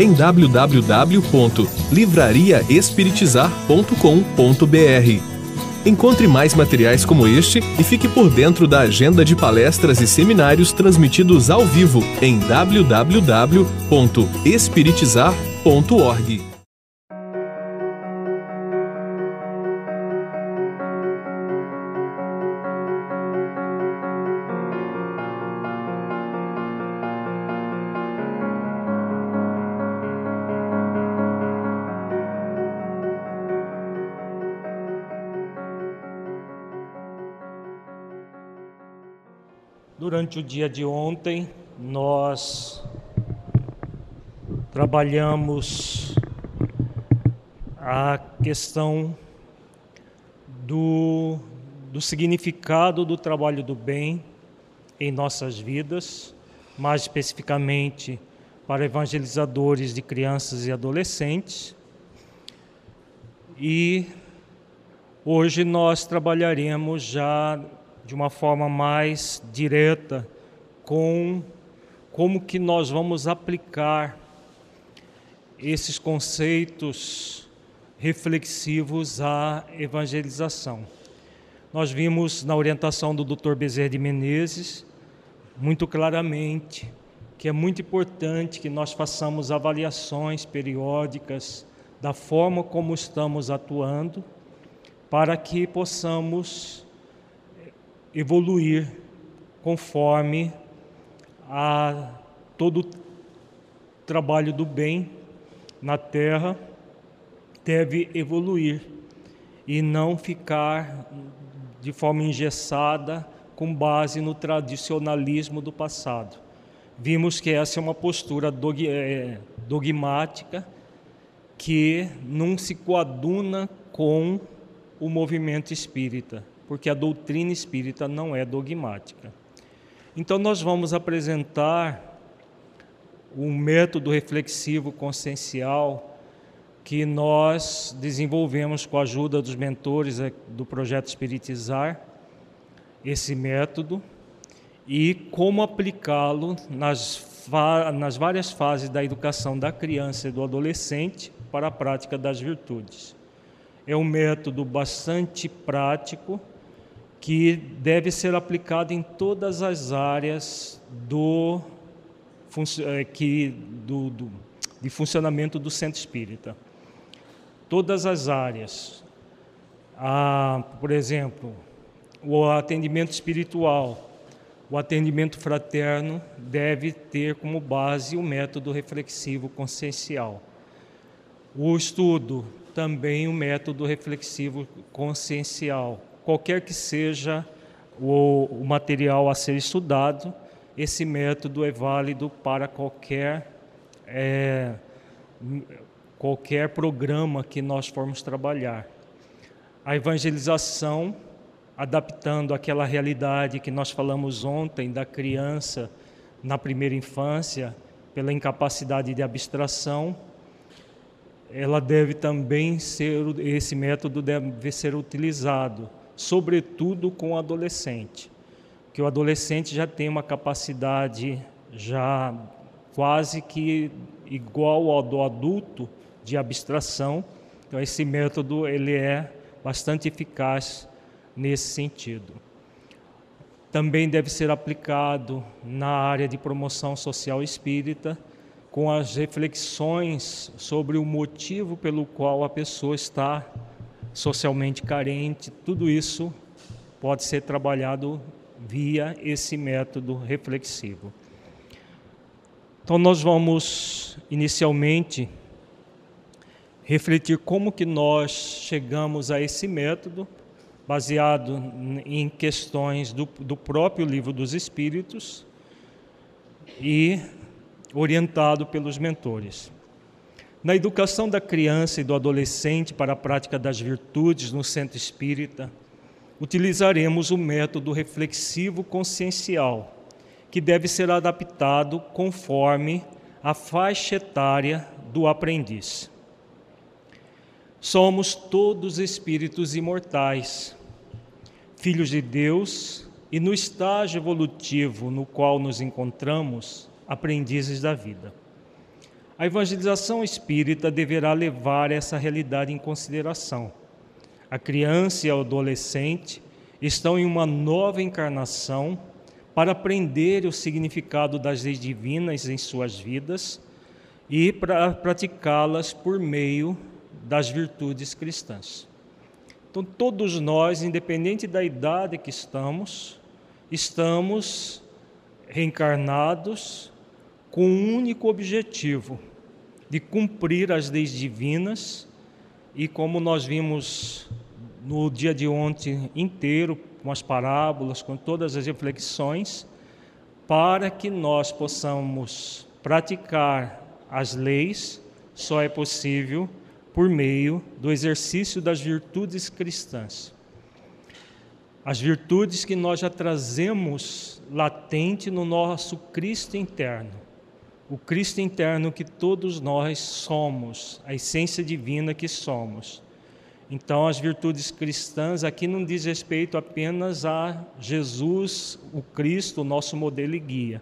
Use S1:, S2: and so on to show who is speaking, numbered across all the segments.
S1: em www.livrariaespiritizar.com.br. Encontre mais materiais como este e fique por dentro da agenda de palestras e seminários transmitidos ao vivo em www.espiritizar.org.
S2: Durante o dia de ontem, nós trabalhamos a questão do, do significado do trabalho do bem em nossas vidas, mais especificamente para evangelizadores de crianças e adolescentes. E hoje nós trabalharemos já de uma forma mais direta com como que nós vamos aplicar esses conceitos reflexivos à evangelização. Nós vimos na orientação do Dr. Bezerra de Menezes muito claramente que é muito importante que nós façamos avaliações periódicas da forma como estamos atuando para que possamos evoluir conforme a todo trabalho do bem na terra deve evoluir e não ficar de forma engessada com base no tradicionalismo do passado. Vimos que essa é uma postura é, dogmática que não se coaduna com o movimento espírita porque a doutrina espírita não é dogmática. Então, nós vamos apresentar um método reflexivo consciencial que nós desenvolvemos com a ajuda dos mentores do projeto Espiritizar, esse método, e como aplicá-lo nas, nas várias fases da educação da criança e do adolescente para a prática das virtudes. É um método bastante prático que deve ser aplicado em todas as áreas do, eh, que, do, do, de funcionamento do centro espírita. Todas as áreas. Ah, por exemplo, o atendimento espiritual, o atendimento fraterno deve ter como base o método reflexivo consciencial. O estudo, também o método reflexivo consciencial qualquer que seja o, o material a ser estudado, esse método é válido para qualquer, é, qualquer programa que nós formos trabalhar. A evangelização, adaptando aquela realidade que nós falamos ontem da criança na primeira infância, pela incapacidade de abstração, ela deve também ser, esse método deve ser utilizado sobretudo com o adolescente, que o adolescente já tem uma capacidade já quase que igual ao do adulto de abstração. Então esse método ele é bastante eficaz nesse sentido. Também deve ser aplicado na área de promoção social espírita, com as reflexões sobre o motivo pelo qual a pessoa está socialmente carente, tudo isso pode ser trabalhado via esse método reflexivo. Então nós vamos inicialmente refletir como que nós chegamos a esse método, baseado em questões do, do próprio livro dos Espíritos e orientado pelos mentores. Na educação da criança e do adolescente para a prática das virtudes no centro espírita, utilizaremos o método reflexivo consciencial, que deve ser adaptado conforme a faixa etária do aprendiz. Somos todos espíritos imortais, filhos de Deus e no estágio evolutivo no qual nos encontramos, aprendizes da vida. A evangelização espírita deverá levar essa realidade em consideração. A criança e o adolescente estão em uma nova encarnação para aprender o significado das leis divinas em suas vidas e para praticá-las por meio das virtudes cristãs. Então, todos nós, independente da idade que estamos, estamos reencarnados com um único objetivo, de cumprir as leis divinas e como nós vimos no dia de ontem inteiro, com as parábolas, com todas as reflexões, para que nós possamos praticar as leis, só é possível por meio do exercício das virtudes cristãs. As virtudes que nós já trazemos latente no nosso Cristo interno o Cristo interno que todos nós somos, a essência divina que somos. Então, as virtudes cristãs aqui não diz respeito apenas a Jesus, o Cristo, nosso modelo e guia.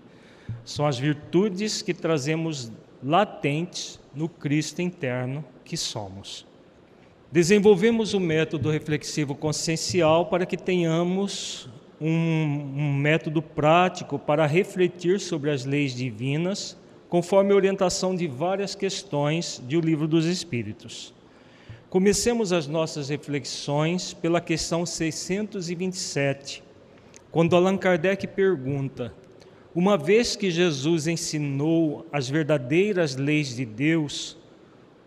S2: São as virtudes que trazemos latentes no Cristo interno que somos. Desenvolvemos o método reflexivo consciencial para que tenhamos um, um método prático para refletir sobre as leis divinas conforme a orientação de várias questões do Livro dos Espíritos. Comecemos as nossas reflexões pela questão 627, quando Allan Kardec pergunta: Uma vez que Jesus ensinou as verdadeiras leis de Deus,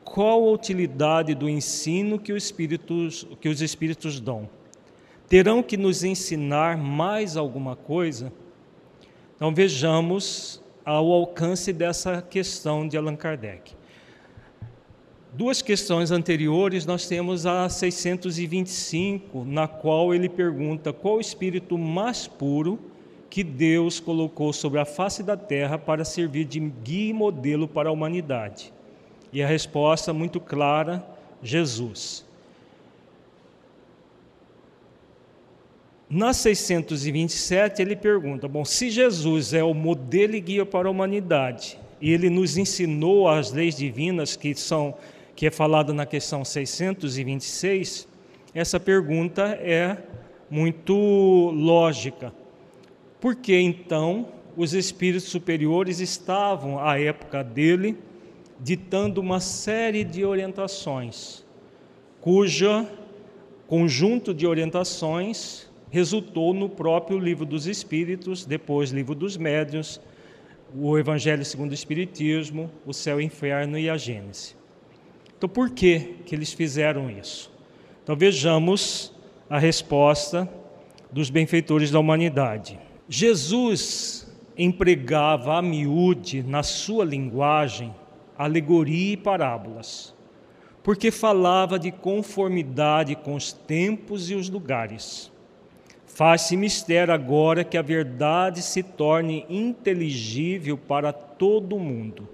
S2: qual a utilidade do ensino que, espíritos, que os Espíritos dão? Terão que nos ensinar mais alguma coisa? Então vejamos ao alcance dessa questão de Allan Kardec. Duas questões anteriores, nós temos a 625, na qual ele pergunta qual o espírito mais puro que Deus colocou sobre a face da terra para servir de guia e modelo para a humanidade. E a resposta muito clara: Jesus. Na 627, ele pergunta: bom, se Jesus é o modelo e guia para a humanidade, e ele nos ensinou as leis divinas que são que é falado na questão 626, essa pergunta é muito lógica. Por que então os espíritos superiores estavam à época dele ditando uma série de orientações, cuja conjunto de orientações resultou no próprio Livro dos Espíritos, depois Livro dos Médiuns, o Evangelho segundo o Espiritismo, o Céu e o Inferno e a Gênese. Então, por que, que eles fizeram isso? Então, vejamos a resposta dos benfeitores da humanidade. Jesus empregava a miúde, na sua linguagem, alegoria e parábolas, porque falava de conformidade com os tempos e os lugares Faz-se mistério agora que a verdade se torne inteligível para todo mundo.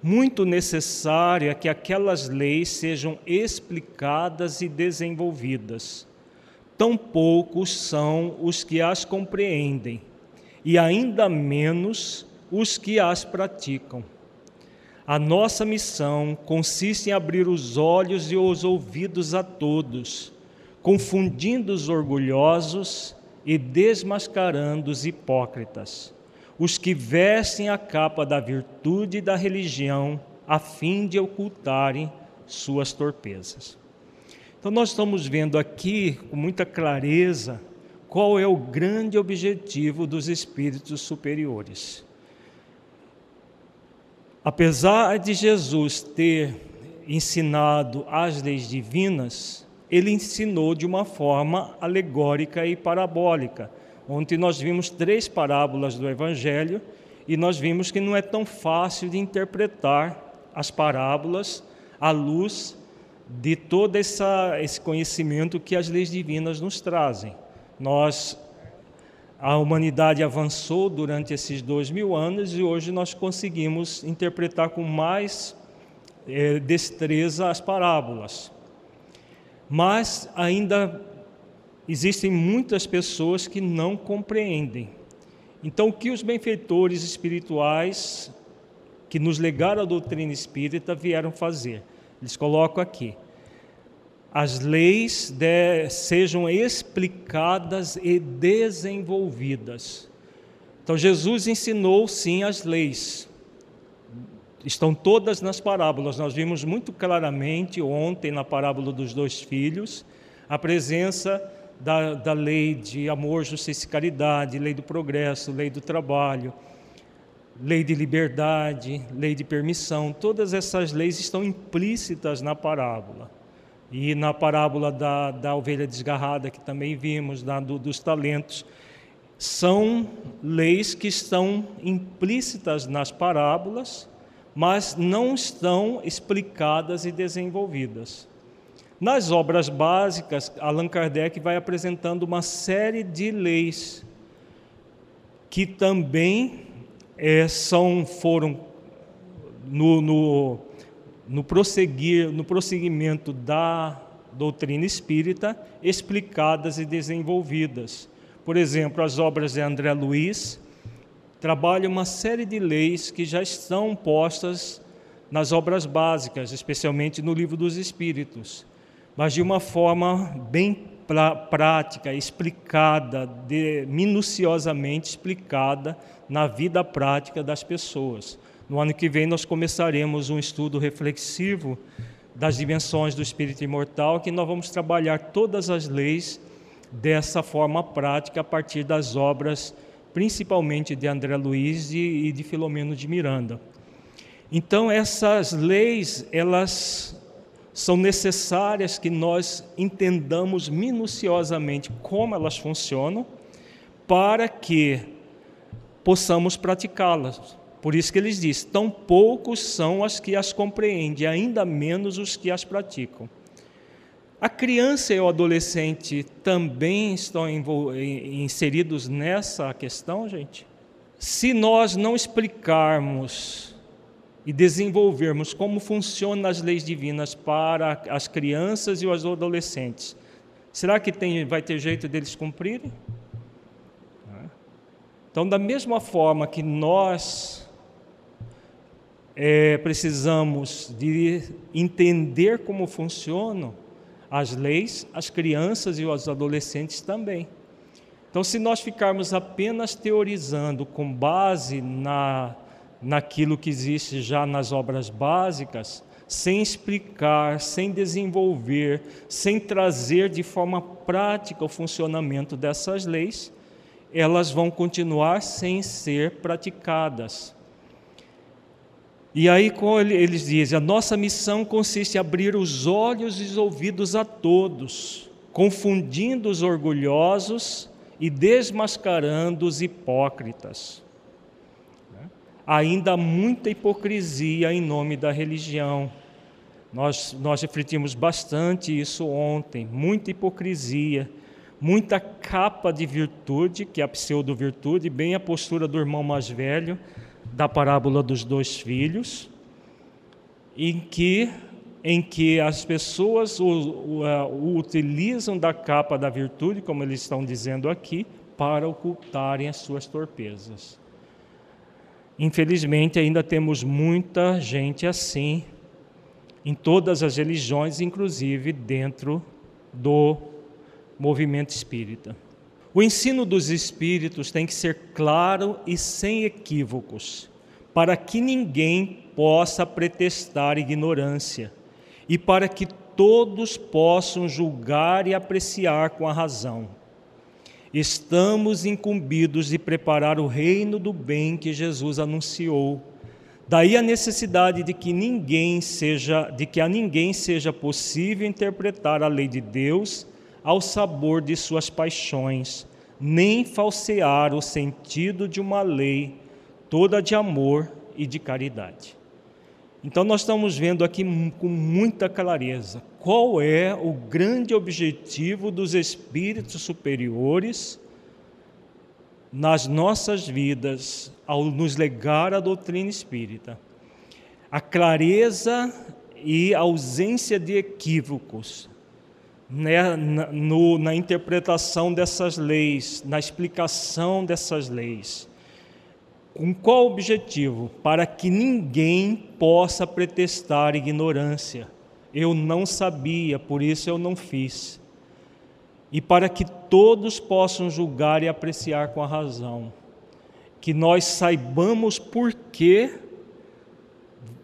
S2: Muito necessário é que aquelas leis sejam explicadas e desenvolvidas. Tão poucos são os que as compreendem, e ainda menos os que as praticam. A nossa missão consiste em abrir os olhos e os ouvidos a todos confundindo os orgulhosos e desmascarando os hipócritas, os que vestem a capa da virtude e da religião a fim de ocultarem suas torpezas. Então, nós estamos vendo aqui com muita clareza qual é o grande objetivo dos espíritos superiores. Apesar de Jesus ter ensinado as leis divinas, ele ensinou de uma forma alegórica e parabólica. Ontem nós vimos três parábolas do Evangelho e nós vimos que não é tão fácil de interpretar as parábolas à luz de todo essa, esse conhecimento que as leis divinas nos trazem. Nós, a humanidade avançou durante esses dois mil anos e hoje nós conseguimos interpretar com mais é, destreza as parábolas. Mas ainda existem muitas pessoas que não compreendem. Então, o que os benfeitores espirituais que nos legaram a doutrina espírita vieram fazer? Eles colocam aqui: as leis de, sejam explicadas e desenvolvidas. Então, Jesus ensinou sim as leis, estão todas nas parábolas. Nós vimos muito claramente ontem na parábola dos dois filhos a presença da, da lei de amor, justiça e caridade, lei do progresso, lei do trabalho, lei de liberdade, lei de permissão. Todas essas leis estão implícitas na parábola. E na parábola da, da ovelha desgarrada, que também vimos, da, do, dos talentos, são leis que estão implícitas nas parábolas mas não estão explicadas e desenvolvidas. Nas obras básicas, Allan Kardec vai apresentando uma série de leis que também é, são, foram no, no, no, prosseguir, no prosseguimento da doutrina espírita explicadas e desenvolvidas. Por exemplo, as obras de André Luiz, trabalha uma série de leis que já estão postas nas obras básicas, especialmente no Livro dos Espíritos, mas de uma forma bem prática, explicada, de, minuciosamente explicada na vida prática das pessoas. No ano que vem nós começaremos um estudo reflexivo das dimensões do espírito imortal, que nós vamos trabalhar todas as leis dessa forma prática a partir das obras principalmente de André Luiz e de Filomeno de Miranda. Então essas leis, elas são necessárias que nós entendamos minuciosamente como elas funcionam para que possamos praticá-las. Por isso que eles dizem: tão poucos são as que as compreendem, ainda menos os que as praticam. A criança e o adolescente também estão inseridos nessa questão, gente? Se nós não explicarmos e desenvolvermos como funcionam as leis divinas para as crianças e os adolescentes, será que tem, vai ter jeito deles cumprirem? Então, da mesma forma que nós é, precisamos de entender como funcionam, as leis, as crianças e os adolescentes também. Então, se nós ficarmos apenas teorizando com base na, naquilo que existe já nas obras básicas, sem explicar, sem desenvolver, sem trazer de forma prática o funcionamento dessas leis, elas vão continuar sem ser praticadas. E aí eles dizem: a nossa missão consiste em abrir os olhos e os ouvidos a todos, confundindo os orgulhosos e desmascarando os hipócritas. Ainda há muita hipocrisia em nome da religião. Nós, nós refletimos bastante isso ontem, muita hipocrisia, muita capa de virtude, que é a pseudo-virtude, bem a postura do irmão mais velho, da parábola dos dois filhos, em que, em que as pessoas o, o, o utilizam da capa da virtude, como eles estão dizendo aqui, para ocultarem as suas torpezas. Infelizmente, ainda temos muita gente assim, em todas as religiões, inclusive dentro do movimento espírita. O ensino dos espíritos tem que ser claro e sem equívocos, para que ninguém possa pretestar ignorância e para que todos possam julgar e apreciar com a razão. Estamos incumbidos de preparar o reino do bem que Jesus anunciou. Daí a necessidade de que ninguém seja, de que a ninguém seja possível interpretar a lei de Deus ao sabor de suas paixões, nem falsear o sentido de uma lei toda de amor e de caridade. Então, nós estamos vendo aqui com muita clareza qual é o grande objetivo dos espíritos superiores nas nossas vidas ao nos legar a doutrina espírita. A clareza e a ausência de equívocos né, na, no, na interpretação dessas leis, na explicação dessas leis. Com qual objetivo? Para que ninguém possa pretestar ignorância. Eu não sabia, por isso eu não fiz. E para que todos possam julgar e apreciar com a razão. Que nós saibamos por que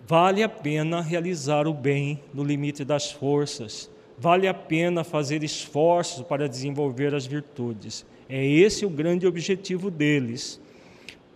S2: vale a pena realizar o bem no limite das forças. Vale a pena fazer esforços para desenvolver as virtudes. É esse o grande objetivo deles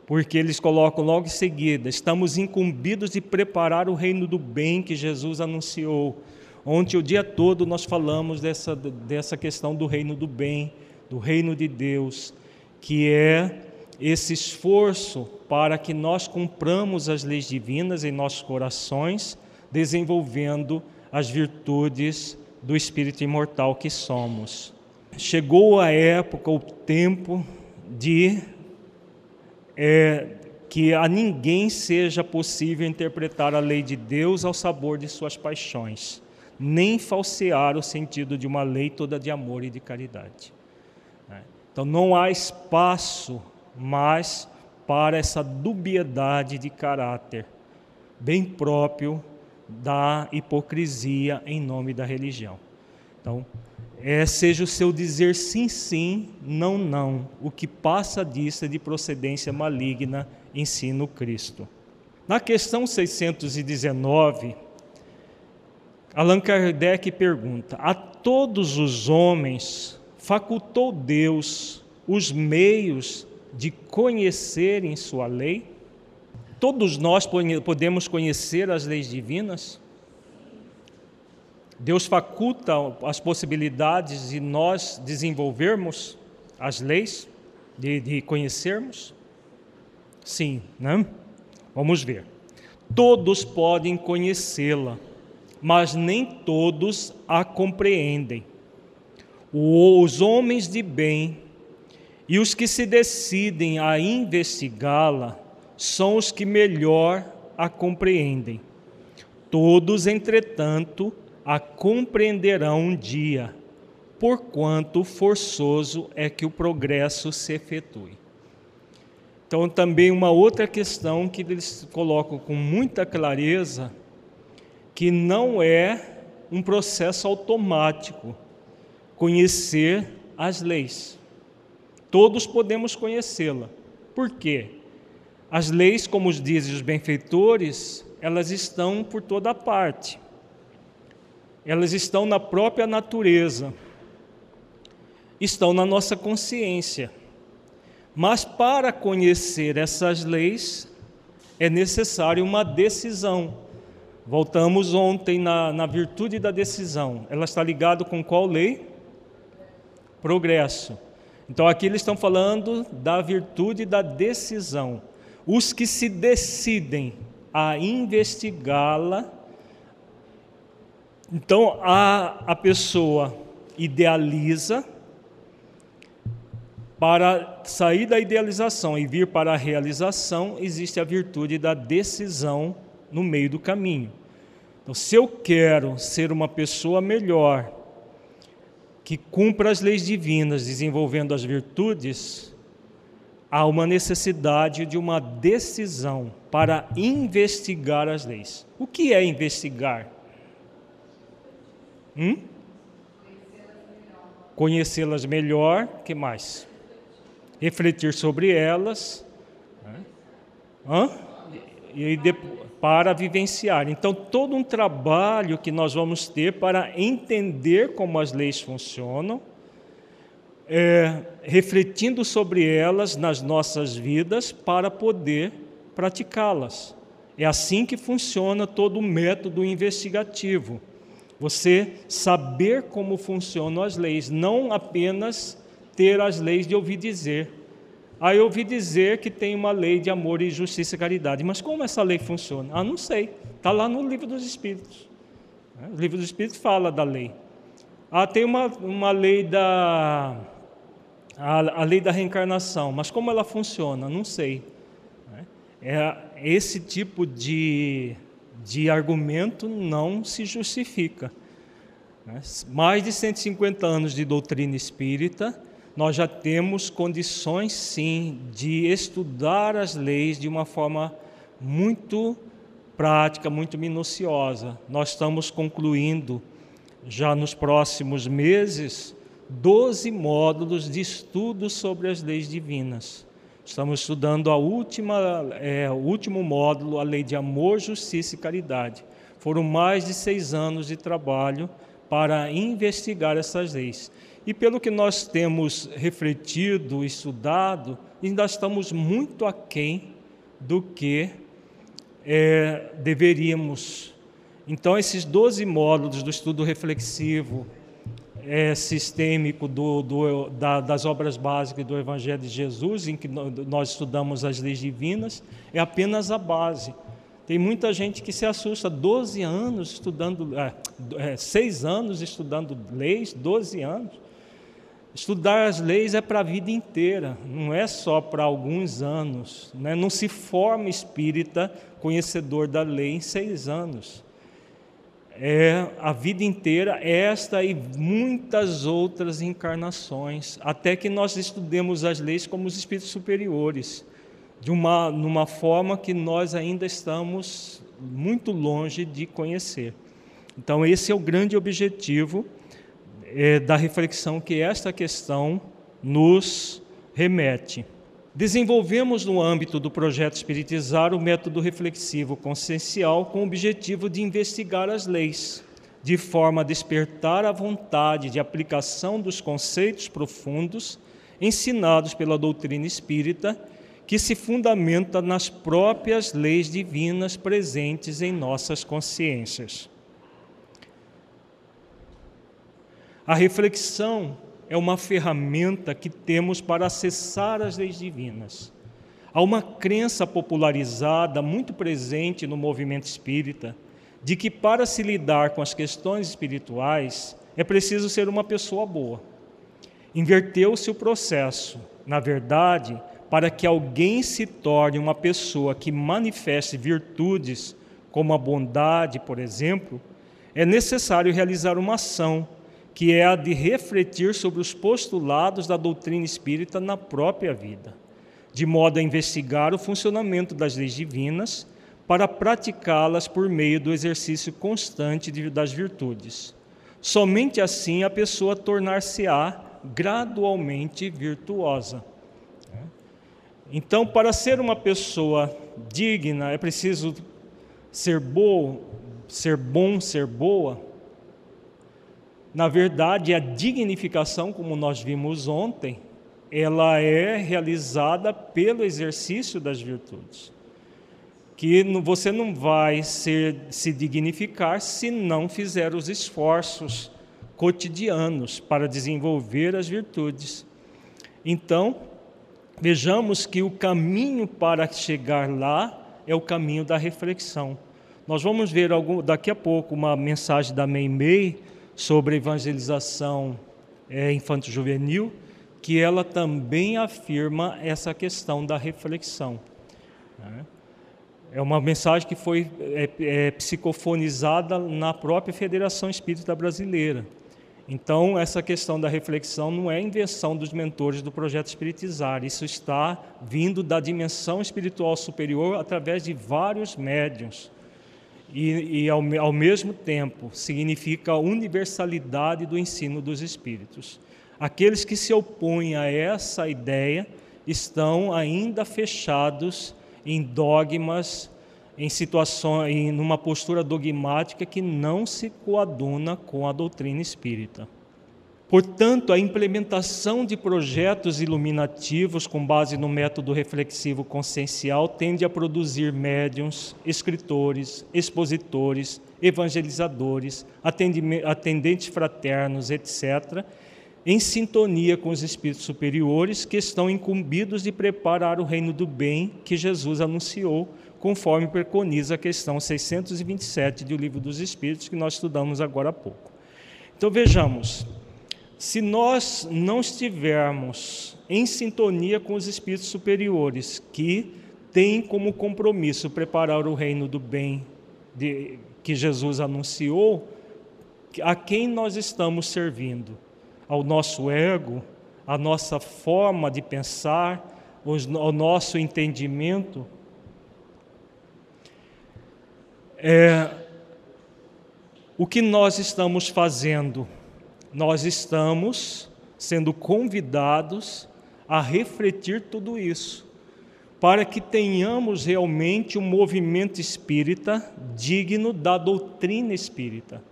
S2: porque eles colocam logo em seguida: estamos incumbidos de preparar o reino do bem que Jesus anunciou. Ontem, o dia todo, nós falamos dessa, dessa questão do reino do bem, do reino de Deus, que é esse esforço para que nós cumpramos as leis divinas em nossos corações, desenvolvendo as virtudes do espírito imortal que somos. Chegou a época, o tempo de é, que a ninguém seja possível interpretar a lei de Deus ao sabor de suas paixões, nem falsear o sentido de uma lei toda de amor e de caridade. É. Então não há espaço mais para essa dubiedade de caráter, bem próprio da hipocrisia em nome da religião. Então, é, seja o seu dizer sim, sim, não, não. O que passa disso é de procedência maligna, ensina o Cristo. Na questão 619, Allan Kardec pergunta: A todos os homens facultou Deus os meios de conhecerem Sua lei? Todos nós podemos conhecer as leis divinas? Deus faculta as possibilidades de nós desenvolvermos as leis, de, de conhecermos? Sim, né? Vamos ver. Todos podem conhecê-la, mas nem todos a compreendem. Os homens de bem e os que se decidem a investigá-la são os que melhor a compreendem. Todos, entretanto, a compreenderão um dia, porquanto forçoso é que o progresso se efetue. Então, também uma outra questão que eles colocam com muita clareza, que não é um processo automático conhecer as leis. Todos podemos conhecê-la. Por quê? As leis, como dizem os benfeitores, elas estão por toda parte elas estão na própria natureza, estão na nossa consciência. Mas para conhecer essas leis, é necessário uma decisão. Voltamos ontem na, na virtude da decisão. Ela está ligada com qual lei? Progresso. Então aqui eles estão falando da virtude da decisão. Os que se decidem a investigá-la então a, a pessoa idealiza para sair da idealização e vir para a realização, existe a virtude da decisão no meio do caminho. Então, se eu quero ser uma pessoa melhor, que cumpra as leis divinas, desenvolvendo as virtudes, há uma necessidade de uma decisão para investigar as leis. O que é investigar? Hum? Conhecê-las melhor, que mais? Refletir sobre elas. Né? Hã? E para vivenciar. Então, todo um trabalho que nós vamos ter para entender como as leis funcionam, é, refletindo sobre elas nas nossas vidas para poder praticá-las. É assim que funciona todo o método investigativo. Você saber como funcionam as leis, não apenas ter as leis de ouvir dizer. Aí eu ouvi dizer que tem uma lei de amor e justiça e caridade, mas como essa lei funciona? Ah, não sei. Está lá no livro dos Espíritos. O livro dos Espíritos fala da lei. Ah, tem uma, uma lei da a, a lei da reencarnação, mas como ela funciona? Não sei. Né? É, esse tipo de, de argumento não se justifica. Né? Mais de 150 anos de doutrina espírita, nós já temos condições, sim, de estudar as leis de uma forma muito prática, muito minuciosa. Nós estamos concluindo, já nos próximos meses, 12 módulos de estudo sobre as leis divinas. Estamos estudando a última, é, o último módulo, a lei de amor, justiça e caridade. Foram mais de seis anos de trabalho para investigar essas leis. E pelo que nós temos refletido, estudado, ainda estamos muito aquém do que é, deveríamos. Então, esses 12 módulos do estudo reflexivo, é, sistêmico do, do, da, das obras básicas do Evangelho de Jesus, em que nós estudamos as leis divinas, é apenas a base. Tem muita gente que se assusta, 12 anos estudando, é, é, 6 anos estudando leis, 12 anos. Estudar as leis é para a vida inteira, não é só para alguns anos. Né? Não se forma espírita conhecedor da lei em seis anos é a vida inteira, esta e muitas outras encarnações, até que nós estudemos as leis como os espíritos superiores, de uma numa forma que nós ainda estamos muito longe de conhecer. Então esse é o grande objetivo é, da reflexão que esta questão nos remete. Desenvolvemos no âmbito do projeto Espiritizar o método reflexivo consciencial com o objetivo de investigar as leis, de forma a despertar a vontade de aplicação dos conceitos profundos ensinados pela doutrina espírita, que se fundamenta nas próprias leis divinas presentes em nossas consciências. A reflexão é uma ferramenta que temos para acessar as leis divinas. Há uma crença popularizada, muito presente no movimento espírita, de que para se lidar com as questões espirituais é preciso ser uma pessoa boa. Inverteu-se o processo. Na verdade, para que alguém se torne uma pessoa que manifeste virtudes, como a bondade, por exemplo, é necessário realizar uma ação que é a de refletir sobre os postulados da doutrina espírita na própria vida, de modo a investigar o funcionamento das leis divinas para praticá-las por meio do exercício constante das virtudes. Somente assim a pessoa tornar-se-á gradualmente virtuosa. Então, para ser uma pessoa digna, é preciso ser boa, ser bom, ser boa, na verdade, a dignificação, como nós vimos ontem, ela é realizada pelo exercício das virtudes. Que você não vai ser, se dignificar se não fizer os esforços cotidianos para desenvolver as virtudes. Então, vejamos que o caminho para chegar lá é o caminho da reflexão. Nós vamos ver algum, daqui a pouco uma mensagem da Mei Mei sobre evangelização é, infanto-juvenil, que ela também afirma essa questão da reflexão. Né? É uma mensagem que foi é, é, psicofonizada na própria Federação Espírita Brasileira. Então, essa questão da reflexão não é invenção dos mentores do projeto Espiritizar, isso está vindo da dimensão espiritual superior através de vários médiums e, e ao, ao mesmo tempo significa a universalidade do ensino dos espíritos. Aqueles que se opõem a essa ideia estão ainda fechados em dogmas, em situações, em numa postura dogmática que não se coaduna com a doutrina espírita. Portanto, a implementação de projetos iluminativos com base no método reflexivo consciencial tende a produzir médiums, escritores, expositores, evangelizadores, atendentes fraternos, etc., em sintonia com os espíritos superiores que estão incumbidos de preparar o reino do bem que Jesus anunciou conforme preconiza a questão 627 do Livro dos Espíritos, que nós estudamos agora há pouco. Então vejamos, se nós não estivermos em sintonia com os espíritos superiores, que têm como compromisso preparar o reino do bem de, que Jesus anunciou, a quem nós estamos servindo? Ao nosso ego, à nossa forma de pensar, ao nosso entendimento? É, o que nós estamos fazendo? Nós estamos sendo convidados a refletir tudo isso, para que tenhamos realmente um movimento espírita digno da doutrina espírita.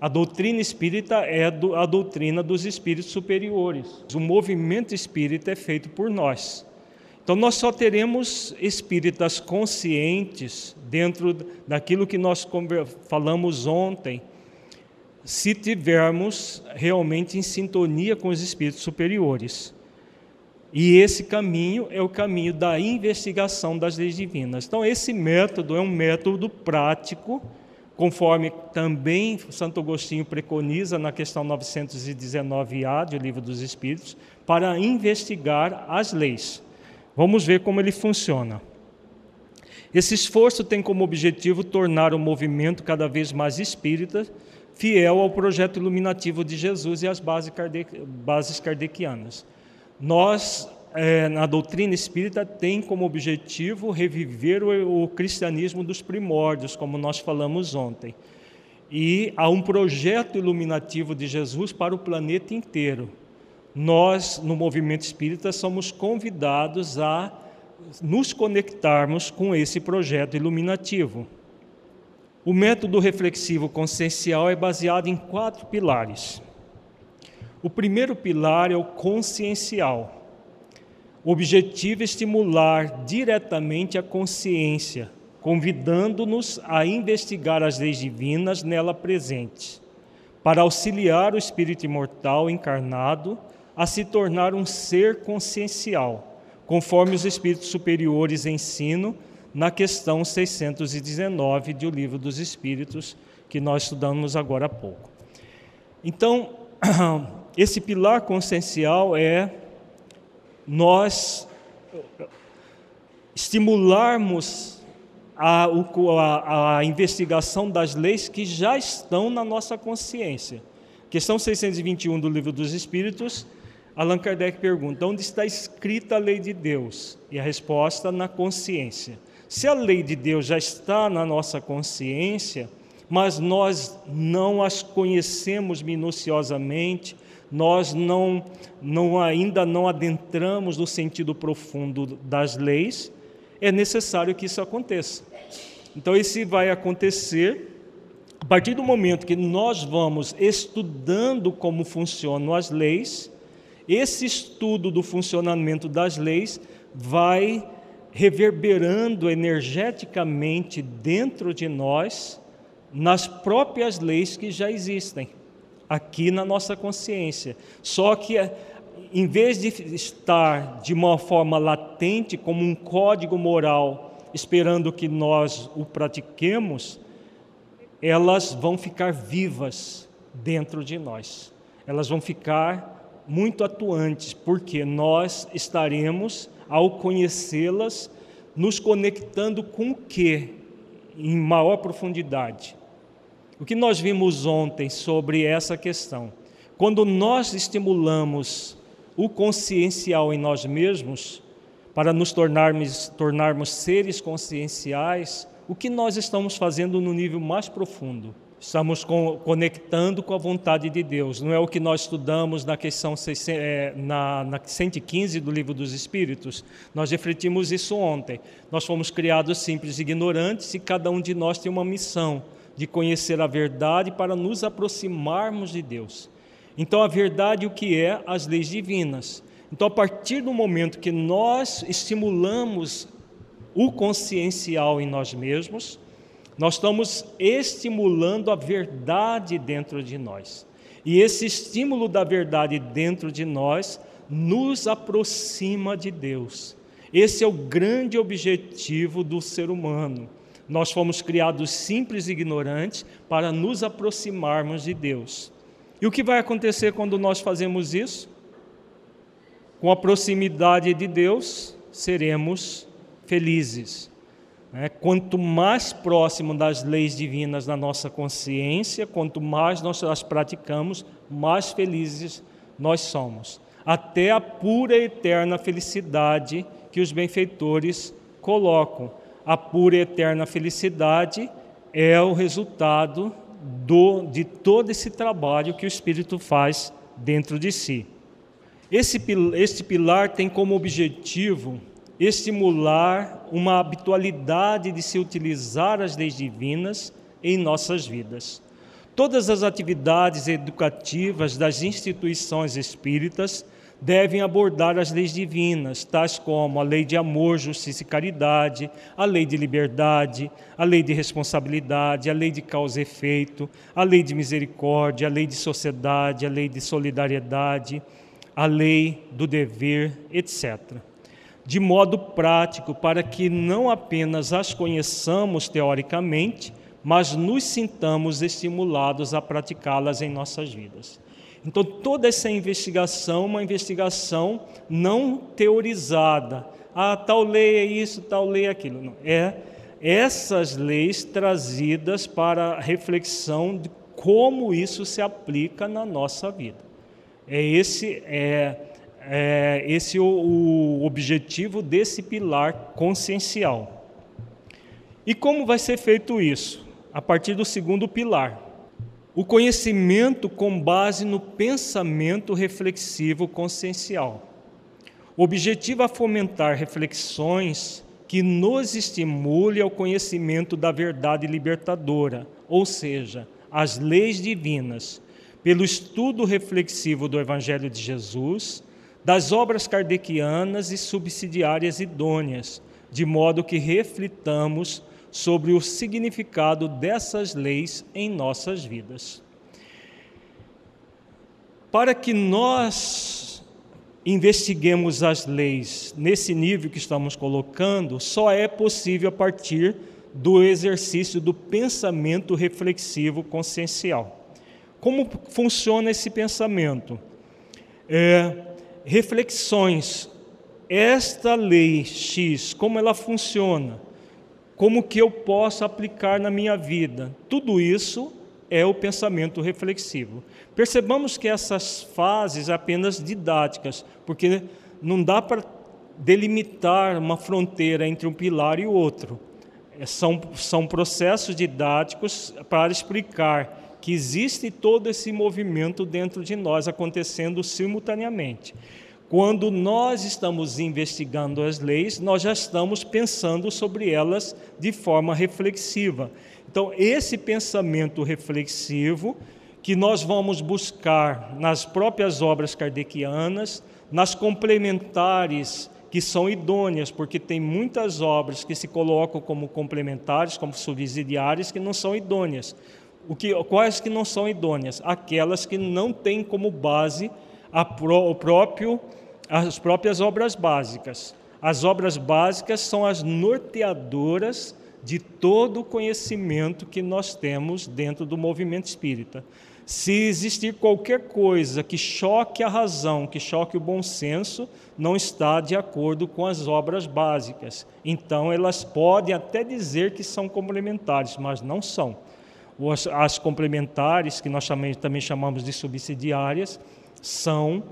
S2: A doutrina espírita é a doutrina dos espíritos superiores. O movimento espírita é feito por nós. Então, nós só teremos espíritas conscientes dentro daquilo que nós falamos ontem, se tivermos realmente em sintonia com os espíritos superiores. E esse caminho é o caminho da investigação das leis divinas. Então, esse método é um método prático, conforme também Santo Agostinho preconiza na questão 919A do Livro dos Espíritos, para investigar as leis. Vamos ver como ele funciona. Esse esforço tem como objetivo tornar o movimento cada vez mais espírita, fiel ao projeto iluminativo de Jesus e às bases, kardec, bases kardecianas. Nós, é, na doutrina espírita, tem como objetivo reviver o, o cristianismo dos primórdios, como nós falamos ontem. E há um projeto iluminativo de Jesus para o planeta inteiro nós, no movimento espírita, somos convidados a nos conectarmos com esse projeto iluminativo. O método reflexivo consciencial é baseado em quatro pilares. O primeiro pilar é o consciencial. O objetivo é estimular diretamente a consciência, convidando-nos a investigar as leis divinas nela presentes, para auxiliar o espírito imortal encarnado a se tornar um ser consciencial, conforme os espíritos superiores ensinam na questão 619 do Livro dos Espíritos, que nós estudamos agora há pouco. Então, esse pilar consciencial é nós estimularmos a, a, a, investigação das leis que já estão na nossa consciência. Questão 621 do Livro dos Espíritos Allan Kardec pergunta: onde está escrita a lei de Deus? E a resposta na consciência. Se a lei de Deus já está na nossa consciência, mas nós não as conhecemos minuciosamente, nós não, não ainda não adentramos no sentido profundo das leis, é necessário que isso aconteça. Então, isso vai acontecer a partir do momento que nós vamos estudando como funcionam as leis esse estudo do funcionamento das leis vai reverberando energeticamente dentro de nós nas próprias leis que já existem aqui na nossa consciência. Só que em vez de estar de uma forma latente como um código moral esperando que nós o pratiquemos, elas vão ficar vivas dentro de nós. Elas vão ficar muito atuantes, porque nós estaremos, ao conhecê-las, nos conectando com o que em maior profundidade. O que nós vimos ontem sobre essa questão? Quando nós estimulamos o consciencial em nós mesmos, para nos tornarmos, tornarmos seres conscienciais, o que nós estamos fazendo no nível mais profundo? Estamos conectando com a vontade de Deus. Não é o que nós estudamos na questão é, na, na 115 do Livro dos Espíritos. Nós refletimos isso ontem. Nós fomos criados simples e ignorantes e cada um de nós tem uma missão de conhecer a verdade para nos aproximarmos de Deus. Então, a verdade, o que é? As leis divinas. Então, a partir do momento que nós estimulamos o consciencial em nós mesmos, nós estamos estimulando a verdade dentro de nós. E esse estímulo da verdade dentro de nós nos aproxima de Deus. Esse é o grande objetivo do ser humano. Nós fomos criados simples e ignorantes para nos aproximarmos de Deus. E o que vai acontecer quando nós fazemos isso? Com a proximidade de Deus, seremos felizes. É, quanto mais próximo das leis divinas na nossa consciência, quanto mais nós as praticamos, mais felizes nós somos. Até a pura e eterna felicidade que os benfeitores colocam. A pura e eterna felicidade é o resultado do, de todo esse trabalho que o Espírito faz dentro de si. Esse, este pilar tem como objetivo estimular uma habitualidade de se utilizar as leis divinas em nossas vidas. Todas as atividades educativas das instituições espíritas devem abordar as leis divinas, tais como a lei de amor, justiça e caridade, a lei de liberdade, a lei de responsabilidade, a lei de causa e efeito, a lei de misericórdia, a lei de sociedade, a lei de solidariedade, a lei do dever, etc de modo prático, para que não apenas as conheçamos teoricamente, mas nos sintamos estimulados a praticá-las em nossas vidas. Então, toda essa investigação, uma investigação não teorizada. Ah, tal lei é isso, tal lei é aquilo. Não. É essas leis trazidas para reflexão de como isso se aplica na nossa vida. É esse é é, esse o, o objetivo desse pilar consciencial. E como vai ser feito isso? A partir do segundo pilar. O conhecimento com base no pensamento reflexivo consciencial. O objetivo é fomentar reflexões que nos estimule ao conhecimento da verdade libertadora, ou seja, as leis divinas, pelo estudo reflexivo do Evangelho de Jesus das obras kardecianas e subsidiárias idôneas, de modo que reflitamos sobre o significado dessas leis em nossas vidas. Para que nós investiguemos as leis nesse nível que estamos colocando, só é possível a partir do exercício do pensamento reflexivo consciencial. Como funciona esse pensamento? É, reflexões. Esta lei X, como ela funciona? Como que eu posso aplicar na minha vida? Tudo isso é o pensamento reflexivo. Percebamos que essas fases apenas didáticas, porque não dá para delimitar uma fronteira entre um pilar e o outro. É, são, são processos didáticos para explicar que existe todo esse movimento dentro de nós acontecendo simultaneamente. Quando nós estamos investigando as leis, nós já estamos pensando sobre elas de forma reflexiva. Então, esse pensamento reflexivo que nós vamos buscar nas próprias obras kardecianas, nas complementares que são idôneas, porque tem muitas obras que se colocam como complementares, como subsidiárias, que não são idôneas. O que, quais que não são idôneas? Aquelas que não têm como base pro, o próprio, as próprias obras básicas. As obras básicas são as norteadoras de todo o conhecimento que nós temos dentro do movimento espírita. Se existir qualquer coisa que choque a razão, que choque o bom senso, não está de acordo com as obras básicas. Então, elas podem até dizer que são complementares, mas não são as complementares, que nós também chamamos de subsidiárias, são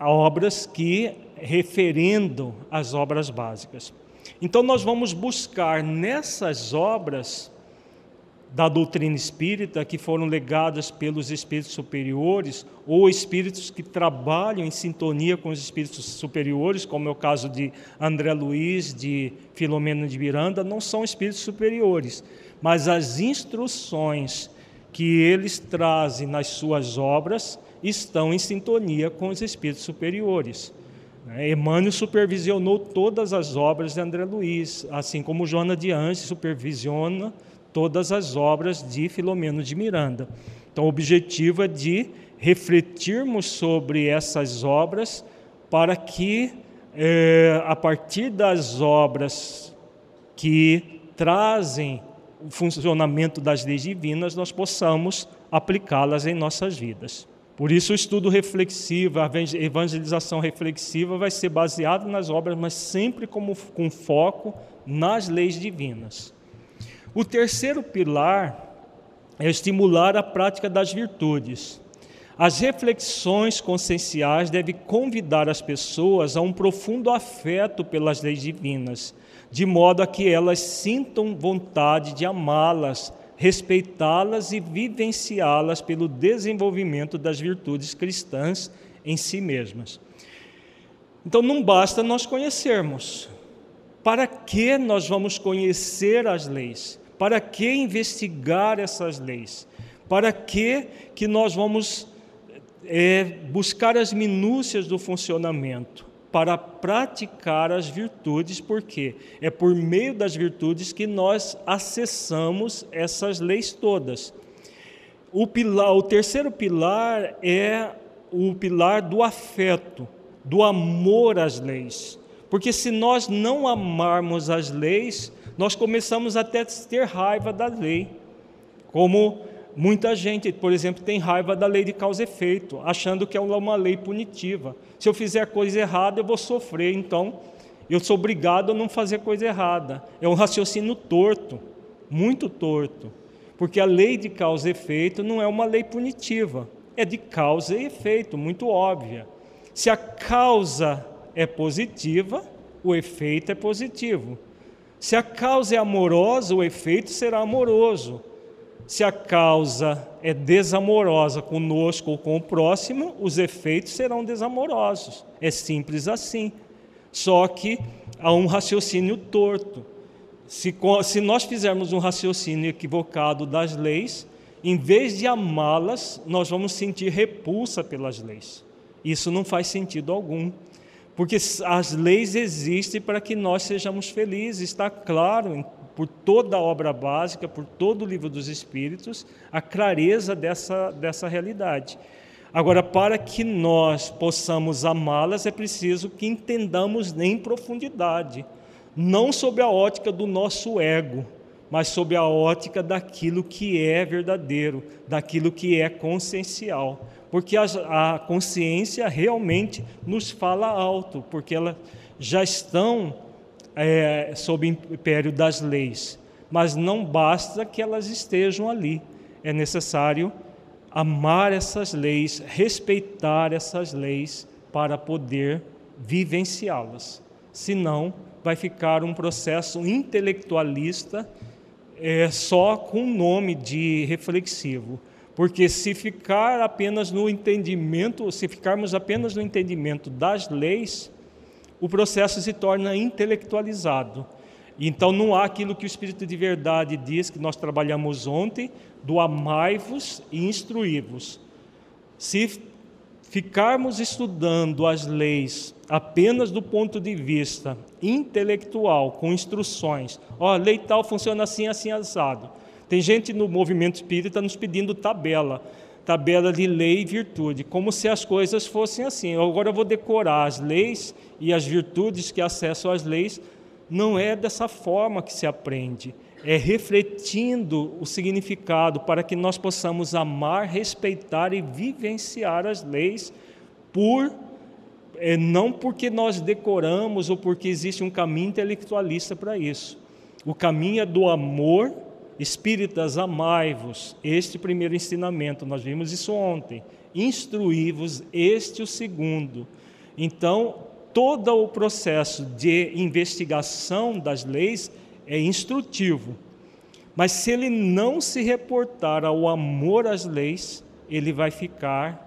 S2: obras que referendam as obras básicas. Então, nós vamos buscar nessas obras da doutrina espírita que foram legadas pelos espíritos superiores ou espíritos que trabalham em sintonia com os espíritos superiores, como é o caso de André Luiz, de Filomeno de Miranda, não são espíritos superiores, mas as instruções que eles trazem nas suas obras estão em sintonia com os espíritos superiores. Né? Emmanuel supervisionou todas as obras de André Luiz, assim como Joana de Anjos supervisiona todas as obras de Filomeno de Miranda. Então, o objetivo é de refletirmos sobre essas obras para que é, a partir das obras que trazem funcionamento das leis divinas, nós possamos aplicá-las em nossas vidas. Por isso, o estudo reflexivo, a evangelização reflexiva vai ser baseado nas obras, mas sempre como, com foco nas leis divinas. O terceiro pilar é estimular a prática das virtudes. As reflexões conscienciais devem convidar as pessoas a um profundo afeto pelas leis divinas, de modo a que elas sintam vontade de amá-las, respeitá-las e vivenciá-las pelo desenvolvimento das virtudes cristãs em si mesmas. Então não basta nós conhecermos. Para que nós vamos conhecer as leis? Para que investigar essas leis? Para que que nós vamos é, buscar as minúcias do funcionamento? Para praticar as virtudes, porque é por meio das virtudes que nós acessamos essas leis todas. O, pilar, o terceiro pilar é o pilar do afeto, do amor às leis. Porque se nós não amarmos as leis, nós começamos até a ter raiva da lei. Como muita gente, por exemplo, tem raiva da lei de causa e efeito, achando que é uma lei punitiva. Se eu fizer coisa errada, eu vou sofrer, então eu sou obrigado a não fazer coisa errada. É um raciocínio torto, muito torto. Porque a lei de causa e efeito não é uma lei punitiva, é de causa e efeito, muito óbvia. Se a causa é positiva, o efeito é positivo. Se a causa é amorosa, o efeito será amoroso. Se a causa é desamorosa conosco ou com o próximo, os efeitos serão desamorosos. É simples assim. Só que há um raciocínio torto. Se, se nós fizermos um raciocínio equivocado das leis, em vez de amá-las, nós vamos sentir repulsa pelas leis. Isso não faz sentido algum. Porque as leis existem para que nós sejamos felizes, está claro por toda a obra básica, por todo o livro dos Espíritos, a clareza dessa, dessa realidade. Agora, para que nós possamos amá-las, é preciso que entendamos em profundidade, não sob a ótica do nosso ego, mas sob a ótica daquilo que é verdadeiro, daquilo que é consciencial porque a, a consciência realmente nos fala alto, porque elas já estão é, sob império das leis, mas não basta que elas estejam ali, é necessário amar essas leis, respeitar essas leis para poder vivenciá-las. Senão, vai ficar um processo intelectualista é, só com nome de reflexivo. Porque se ficar apenas no entendimento, se ficarmos apenas no entendimento das leis, o processo se torna intelectualizado. Então não há aquilo que o Espírito de Verdade diz, que nós trabalhamos ontem, do amai-vos e instruí-vos. Se ficarmos estudando as leis apenas do ponto de vista intelectual, com instruções, ó, a lei tal funciona assim, assim, assado tem gente no movimento espírita nos pedindo tabela, tabela de lei e virtude, como se as coisas fossem assim. Agora eu vou decorar as leis e as virtudes que acessam às leis. Não é dessa forma que se aprende. É refletindo o significado para que nós possamos amar, respeitar e vivenciar as leis por é, não porque nós decoramos ou porque existe um caminho intelectualista para isso. O caminho é do amor Espíritas, amai-vos, este primeiro ensinamento, nós vimos isso ontem. Instruí-vos, este o segundo. Então, todo o processo de investigação das leis é instrutivo. Mas se ele não se reportar ao amor às leis, ele vai ficar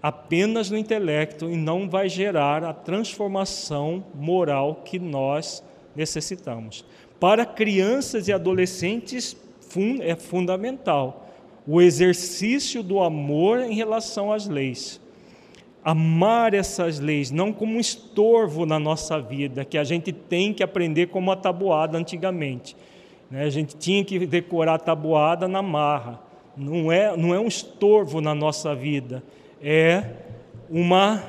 S2: apenas no intelecto e não vai gerar a transformação moral que nós necessitamos. Para crianças e adolescentes é fundamental o exercício do amor em relação às leis. Amar essas leis, não como um estorvo na nossa vida, que a gente tem que aprender como a tabuada antigamente. Né? A gente tinha que decorar a tabuada na marra. Não é, não é um estorvo na nossa vida, é uma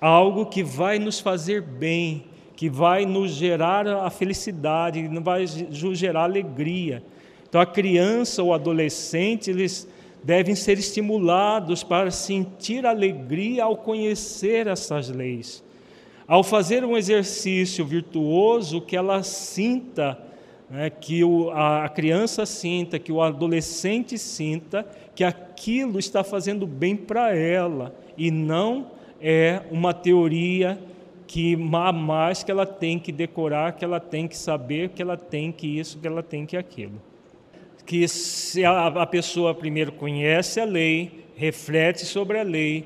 S2: algo que vai nos fazer bem, que vai nos gerar a felicidade, vai nos gerar alegria. Então, a criança ou adolescente, eles devem ser estimulados para sentir alegria ao conhecer essas leis. Ao fazer um exercício virtuoso, que ela sinta, né, que o, a criança sinta, que o adolescente sinta, que aquilo está fazendo bem para ela e não é uma teoria que mais que ela tem que decorar, que ela tem que saber, que ela tem que isso, que ela tem que aquilo que se a, a pessoa primeiro conhece a lei, reflete sobre a lei,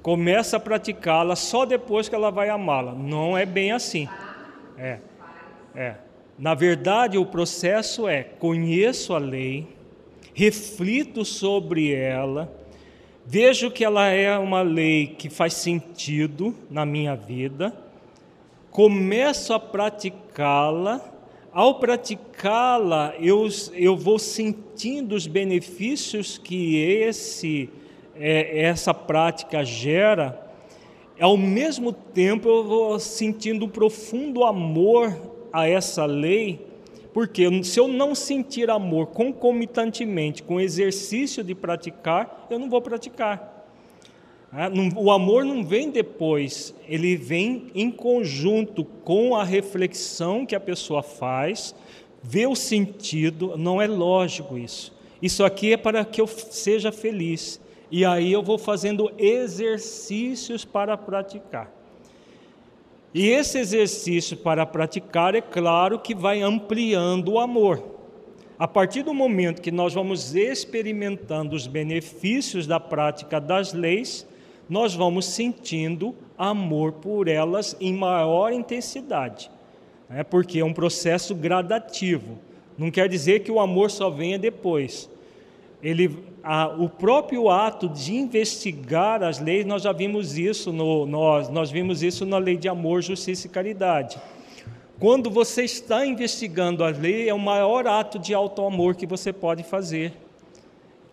S2: começa a praticá-la só depois que ela vai amá-la. Não é bem assim. É. É. Na verdade, o processo é: conheço a lei, reflito sobre ela, vejo que ela é uma lei que faz sentido na minha vida, começo a praticá-la. Ao praticá-la, eu, eu vou sentindo os benefícios que esse, é, essa prática gera, ao mesmo tempo eu vou sentindo um profundo amor a essa lei, porque se eu não sentir amor concomitantemente com o exercício de praticar, eu não vou praticar. Ah, o amor não vem depois, ele vem em conjunto com a reflexão que a pessoa faz, vê o sentido, não é lógico isso. Isso aqui é para que eu seja feliz. E aí eu vou fazendo exercícios para praticar. E esse exercício para praticar, é claro que vai ampliando o amor. A partir do momento que nós vamos experimentando os benefícios da prática das leis, nós vamos sentindo amor por elas em maior intensidade, né? porque é um processo gradativo. Não quer dizer que o amor só venha depois. Ele, a, o próprio ato de investigar as leis, nós já vimos isso no, nós, nós vimos isso na lei de amor, justiça e caridade. Quando você está investigando a lei, é o maior ato de auto-amor que você pode fazer,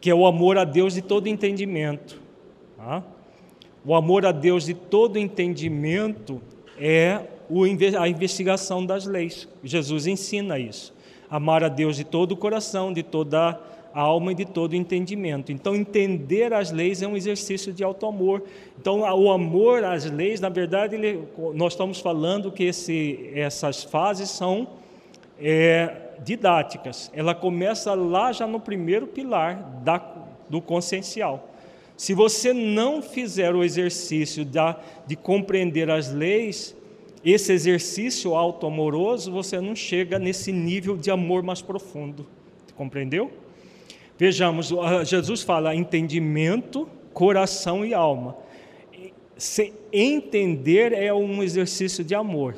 S2: que é o amor a Deus de todo entendimento. Tá? O amor a Deus de todo entendimento é a investigação das leis. Jesus ensina isso. Amar a Deus de todo o coração, de toda a alma e de todo entendimento. Então, entender as leis é um exercício de auto-amor. Então, o amor às leis, na verdade, ele, nós estamos falando que esse, essas fases são é, didáticas. Ela começa lá já no primeiro pilar da, do consciencial. Se você não fizer o exercício de, de compreender as leis, esse exercício auto-amoroso, você não chega nesse nível de amor mais profundo. Compreendeu? Vejamos, Jesus fala entendimento, coração e alma. Se entender é um exercício de amor.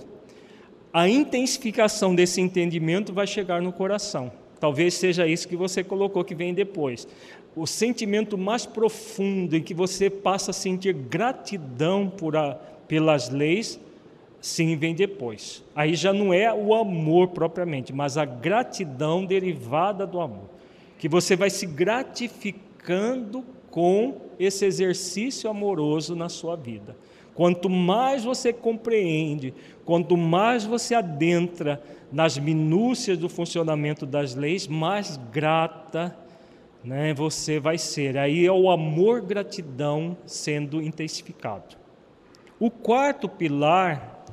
S2: A intensificação desse entendimento vai chegar no coração. Talvez seja isso que você colocou que vem depois o sentimento mais profundo em que você passa a sentir gratidão por a, pelas leis, sim, vem depois. Aí já não é o amor propriamente, mas a gratidão derivada do amor. Que você vai se gratificando com esse exercício amoroso na sua vida. Quanto mais você compreende, quanto mais você adentra nas minúcias do funcionamento das leis, mais grata né, você vai ser. Aí é o amor gratidão sendo intensificado. O quarto pilar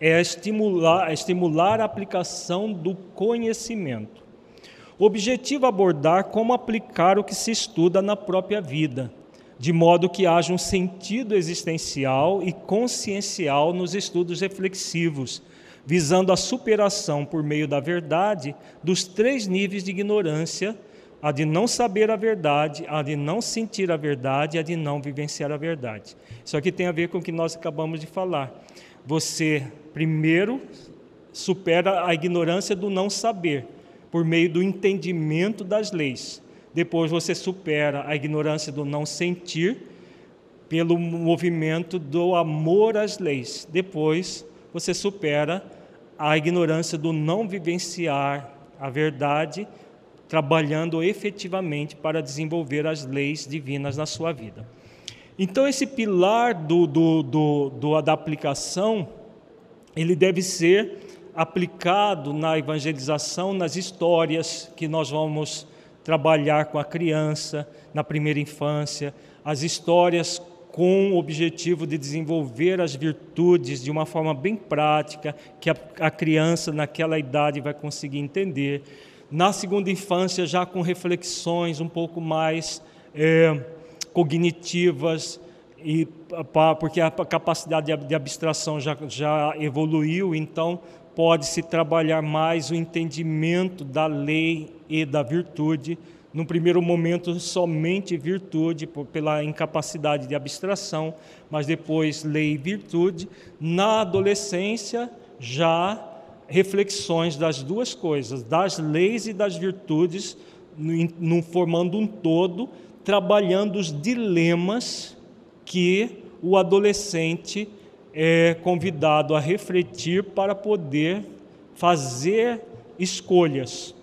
S2: é estimular, estimular a aplicação do conhecimento. Objetivo é abordar como aplicar o que se estuda na própria vida, de modo que haja um sentido existencial e consciencial nos estudos reflexivos, visando a superação por meio da verdade dos três níveis de ignorância a de não saber a verdade, a de não sentir a verdade, a de não vivenciar a verdade. Isso aqui tem a ver com o que nós acabamos de falar. Você, primeiro, supera a ignorância do não saber, por meio do entendimento das leis. Depois, você supera a ignorância do não sentir, pelo movimento do amor às leis. Depois, você supera a ignorância do não vivenciar a verdade trabalhando efetivamente para desenvolver as leis divinas na sua vida. Então, esse pilar do, do, do, do, da aplicação, ele deve ser aplicado na evangelização, nas histórias que nós vamos trabalhar com a criança na primeira infância, as histórias com o objetivo de desenvolver as virtudes de uma forma bem prática, que a, a criança naquela idade vai conseguir entender. Na segunda infância, já com reflexões um pouco mais é, cognitivas, e, porque a capacidade de abstração já, já evoluiu, então pode-se trabalhar mais o entendimento da lei e da virtude no primeiro momento, somente virtude, pela incapacidade de abstração, mas depois lei e virtude. Na adolescência, já reflexões das duas coisas, das leis e das virtudes, no, formando um todo, trabalhando os dilemas que o adolescente é convidado a refletir para poder fazer escolhas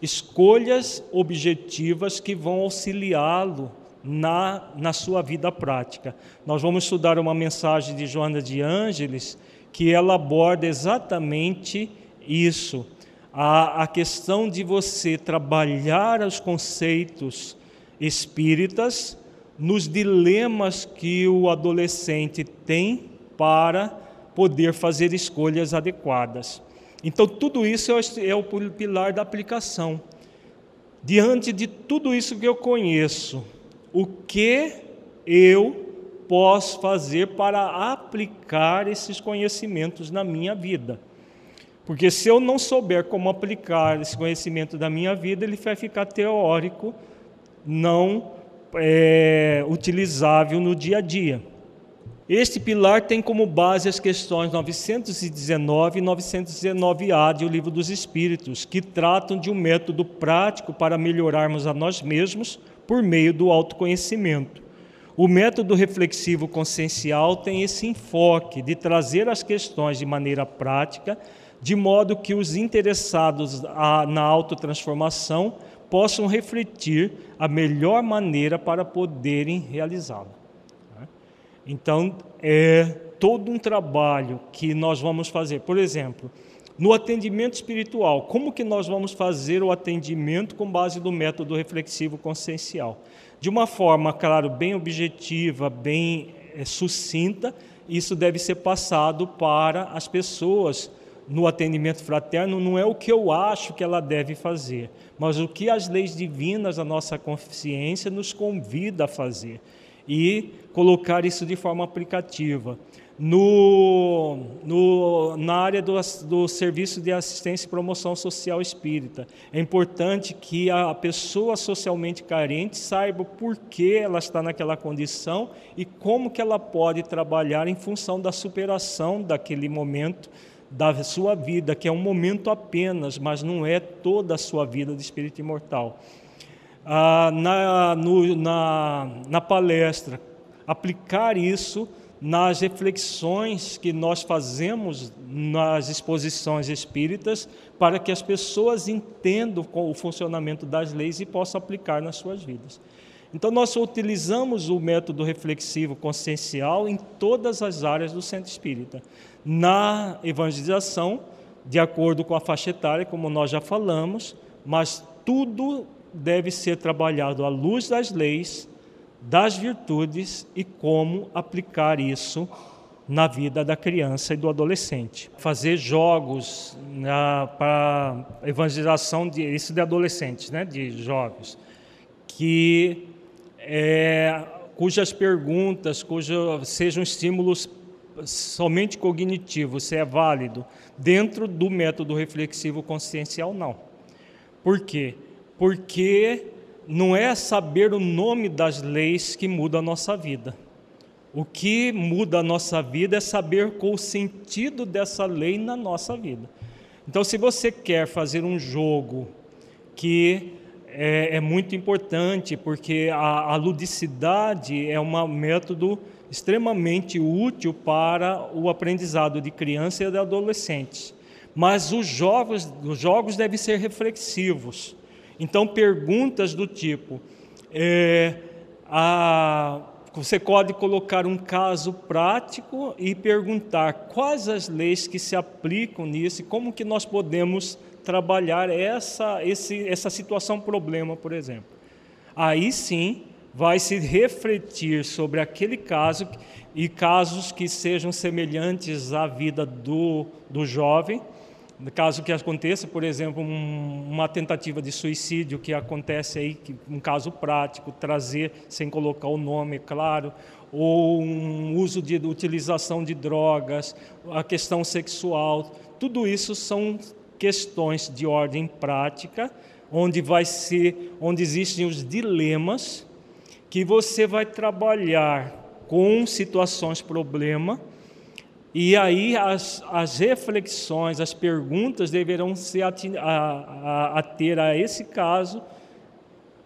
S2: escolhas objetivas que vão auxiliá-lo na, na sua vida prática. Nós vamos estudar uma mensagem de Joana de Ângeles que ela aborda exatamente isso, a, a questão de você trabalhar os conceitos espíritas nos dilemas que o adolescente tem para poder fazer escolhas adequadas. Então, tudo isso é o pilar da aplicação. Diante de tudo isso que eu conheço, o que eu posso fazer para aplicar esses conhecimentos na minha vida? Porque se eu não souber como aplicar esse conhecimento da minha vida, ele vai ficar teórico, não é, utilizável no dia a dia. Este pilar tem como base as questões 919 e 919A do Livro dos Espíritos, que tratam de um método prático para melhorarmos a nós mesmos por meio do autoconhecimento. O método reflexivo consciencial tem esse enfoque de trazer as questões de maneira prática, de modo que os interessados na autotransformação possam refletir a melhor maneira para poderem realizá-la. Então, é todo um trabalho que nós vamos fazer. Por exemplo, no atendimento espiritual, como que nós vamos fazer o atendimento com base no método reflexivo consciencial? De uma forma, claro, bem objetiva, bem é, sucinta, isso deve ser passado para as pessoas no atendimento fraterno, não é o que eu acho que ela deve fazer, mas o que as leis divinas, a nossa consciência, nos convida a fazer e colocar isso de forma aplicativa. No, no, na área do, do serviço de assistência e promoção social espírita. É importante que a pessoa socialmente carente saiba por que ela está naquela condição e como que ela pode trabalhar em função da superação daquele momento da sua vida, que é um momento apenas, mas não é toda a sua vida de espírito imortal ah, na, no, na, na palestra, aplicar isso nas reflexões que nós fazemos nas exposições espíritas, para que as pessoas entendam o funcionamento das leis e possam aplicar nas suas vidas. Então, nós utilizamos o método reflexivo consciencial em todas as áreas do centro espírita. Na evangelização, de acordo com a faixa etária, como nós já falamos, mas tudo deve ser trabalhado à luz das leis, das virtudes e como aplicar isso na vida da criança e do adolescente. Fazer jogos para evangelização de isso de adolescentes, né, de jogos, que é, cujas perguntas, cujos sejam estímulos somente cognitivos, se é válido dentro do método reflexivo consciencial não. Por quê? Porque não é saber o nome das leis que muda a nossa vida. O que muda a nossa vida é saber qual o sentido dessa lei na nossa vida. Então, se você quer fazer um jogo que é, é muito importante, porque a, a ludicidade é um método extremamente útil para o aprendizado de criança e de adolescentes. Mas os jogos, os jogos devem ser reflexivos. Então, perguntas do tipo: é, a, você pode colocar um caso prático e perguntar quais as leis que se aplicam nisso e como que nós podemos trabalhar essa, esse, essa situação problema, por exemplo. Aí sim vai se refletir sobre aquele caso e casos que sejam semelhantes à vida do, do jovem. Caso que aconteça, por exemplo, um, uma tentativa de suicídio que acontece aí, que, um caso prático, trazer sem colocar o nome, claro, ou um uso de utilização de drogas, a questão sexual, tudo isso são questões de ordem prática, onde vai ser, onde existem os dilemas que você vai trabalhar com situações problema e aí as, as reflexões, as perguntas deverão ser a, a, a ter a esse caso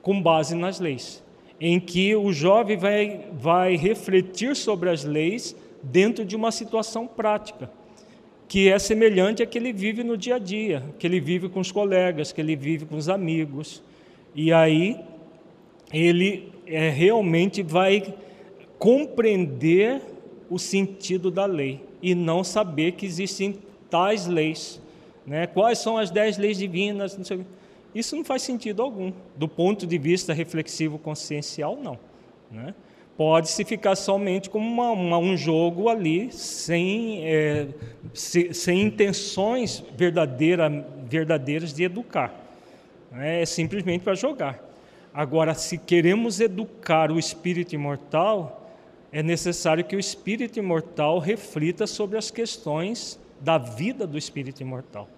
S2: com base nas leis, em que o jovem vai, vai refletir sobre as leis dentro de uma situação prática que é semelhante a que ele vive no dia a dia, que ele vive com os colegas, que ele vive com os amigos. E aí ele é, realmente vai compreender o sentido da lei e não saber que existem tais leis. Né? Quais são as dez leis divinas? Não Isso não faz sentido algum. Do ponto de vista reflexivo consciencial, não. Né? pode-se ficar somente como uma, uma, um jogo ali, sem, é, se, sem intenções verdadeira, verdadeiras de educar. É simplesmente para jogar. Agora, se queremos educar o espírito imortal, é necessário que o espírito imortal reflita sobre as questões da vida do espírito imortal.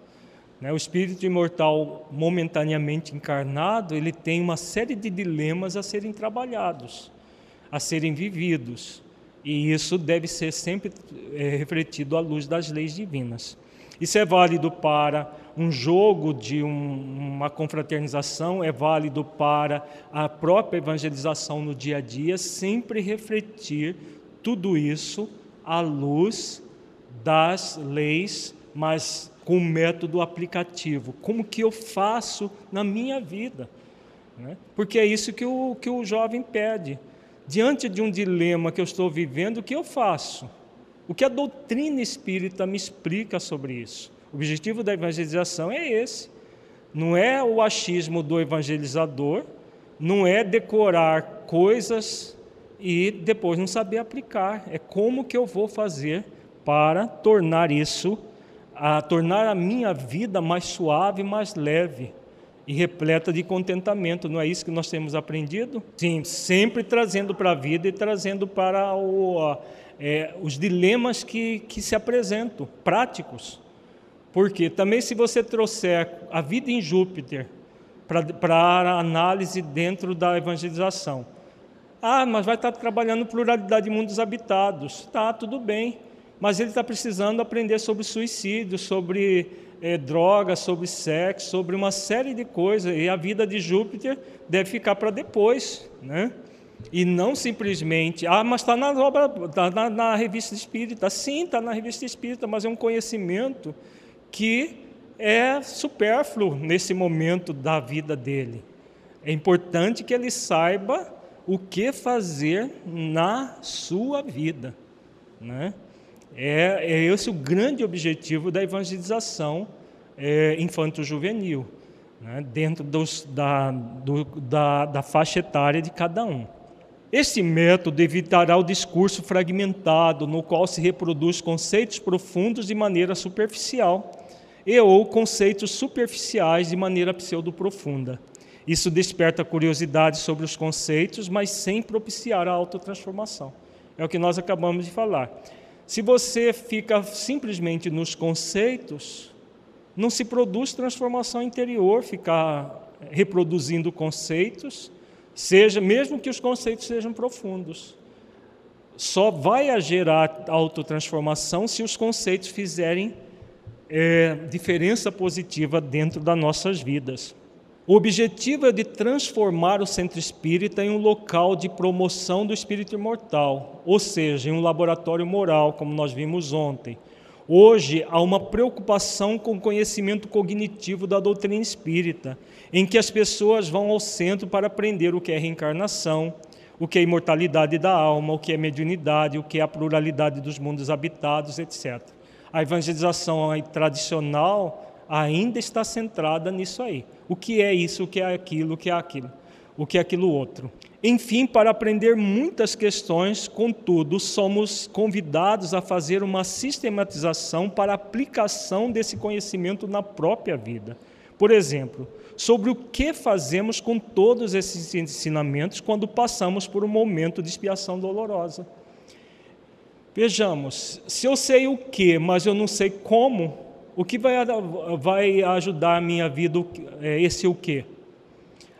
S2: Né, o espírito imortal momentaneamente encarnado, ele tem uma série de dilemas a serem trabalhados a serem vividos. E isso deve ser sempre é, refletido à luz das leis divinas. Isso é válido para um jogo de um, uma confraternização, é válido para a própria evangelização no dia a dia, sempre refletir tudo isso à luz das leis, mas com método aplicativo. Como que eu faço na minha vida? Né? Porque é isso que o, que o jovem pede diante de um dilema que eu estou vivendo, o que eu faço? O que a doutrina espírita me explica sobre isso? O objetivo da evangelização é esse. Não é o achismo do evangelizador, não é decorar coisas e depois não saber aplicar. É como que eu vou fazer para tornar isso, a tornar a minha vida mais suave, mais leve e repleta de contentamento. Não é isso que nós temos aprendido? Sim, sempre trazendo para a vida e trazendo para o, é, os dilemas que, que se apresentam, práticos. Porque também se você trouxer a vida em Júpiter para análise dentro da evangelização, ah, mas vai estar trabalhando pluralidade de mundos habitados. Tá, tudo bem. Mas ele está precisando aprender sobre suicídio, sobre é, drogas, sobre sexo, sobre uma série de coisas. E a vida de Júpiter deve ficar para depois, né? E não simplesmente, ah, mas está na está na, na, revista espírita. Sim, está na revista espírita, mas é um conhecimento que é supérfluo nesse momento da vida dele. É importante que ele saiba o que fazer na sua vida, né? É, é esse o grande objetivo da evangelização é, infanto-juvenil, né, dentro dos, da, do, da, da faixa etária de cada um. Este método evitará o discurso fragmentado, no qual se reproduz conceitos profundos de maneira superficial e ou conceitos superficiais de maneira pseudo-profunda. Isso desperta curiosidade sobre os conceitos, mas sem propiciar a autotransformação. É o que nós acabamos de falar. Se você fica simplesmente nos conceitos, não se produz transformação interior, ficar reproduzindo conceitos, seja mesmo que os conceitos sejam profundos. Só vai gerar autotransformação se os conceitos fizerem é, diferença positiva dentro das nossas vidas. O objetivo é de transformar o centro espírita em um local de promoção do espírito imortal, ou seja, em um laboratório moral, como nós vimos ontem. Hoje há uma preocupação com o conhecimento cognitivo da doutrina espírita, em que as pessoas vão ao centro para aprender o que é reencarnação, o que é imortalidade da alma, o que é mediunidade, o que é a pluralidade dos mundos habitados, etc. A evangelização tradicional ainda está centrada nisso aí. O que é isso, o que é aquilo, o que é aquilo, o que é aquilo outro. Enfim, para aprender muitas questões, contudo, somos convidados a fazer uma sistematização para aplicação desse conhecimento na própria vida. Por exemplo, sobre o que fazemos com todos esses ensinamentos quando passamos por um momento de expiação dolorosa. Vejamos, se eu sei o que, mas eu não sei como, o que vai, vai ajudar a minha vida é, esse o que?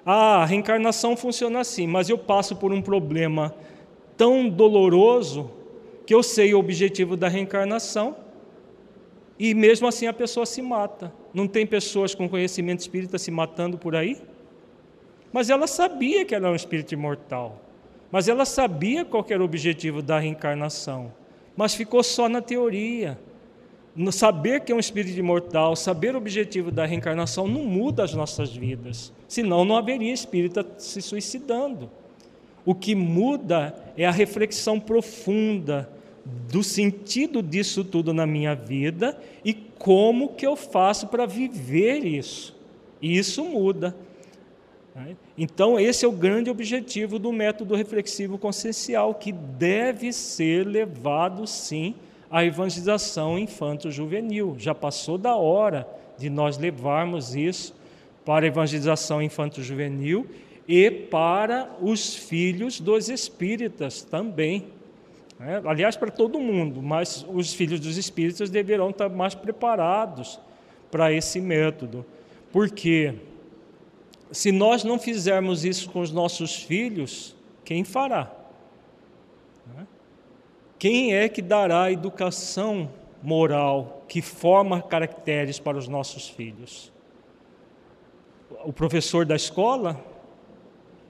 S2: Ah, a reencarnação funciona assim, mas eu passo por um problema tão doloroso que eu sei o objetivo da reencarnação e mesmo assim a pessoa se mata. Não tem pessoas com conhecimento espírita se matando por aí? Mas ela sabia que era um espírito imortal. Mas ela sabia qual era o objetivo da reencarnação. Mas ficou só na teoria. No saber que é um espírito imortal, saber o objetivo da reencarnação não muda as nossas vidas. Senão não haveria espírita se suicidando. O que muda é a reflexão profunda do sentido disso tudo na minha vida e como que eu faço para viver isso. E isso muda. Né? Então, esse é o grande objetivo do método reflexivo consciencial, que deve ser levado, sim, à evangelização infanto-juvenil. Já passou da hora de nós levarmos isso para a evangelização infanto-juvenil e para os filhos dos espíritas também. Né? Aliás, para todo mundo, mas os filhos dos espíritos deverão estar mais preparados para esse método. Porque se nós não fizermos isso com os nossos filhos, quem fará? Né? Quem é que dará a educação moral que forma caracteres para os nossos filhos? O professor da escola?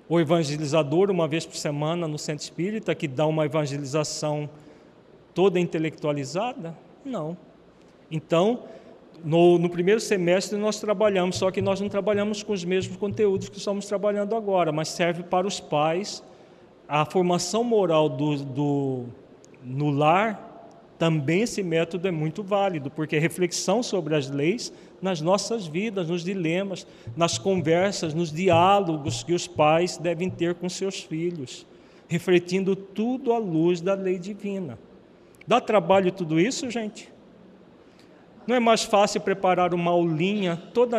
S2: o evangelizador uma vez por semana no centro espírita que dá uma evangelização toda intelectualizada? Não. Então, no, no, primeiro semestre nós trabalhamos, só que nós não trabalhamos com os mesmos conteúdos que estamos trabalhando agora, mas serve para os pais a formação moral do, do no lar. Também esse método é muito válido, porque reflexão sobre as leis nas nossas vidas, nos dilemas, nas conversas, nos diálogos que os pais devem ter com seus filhos, refletindo tudo à luz da lei divina. Dá trabalho tudo isso, gente? Não é mais fácil preparar uma aulinha toda,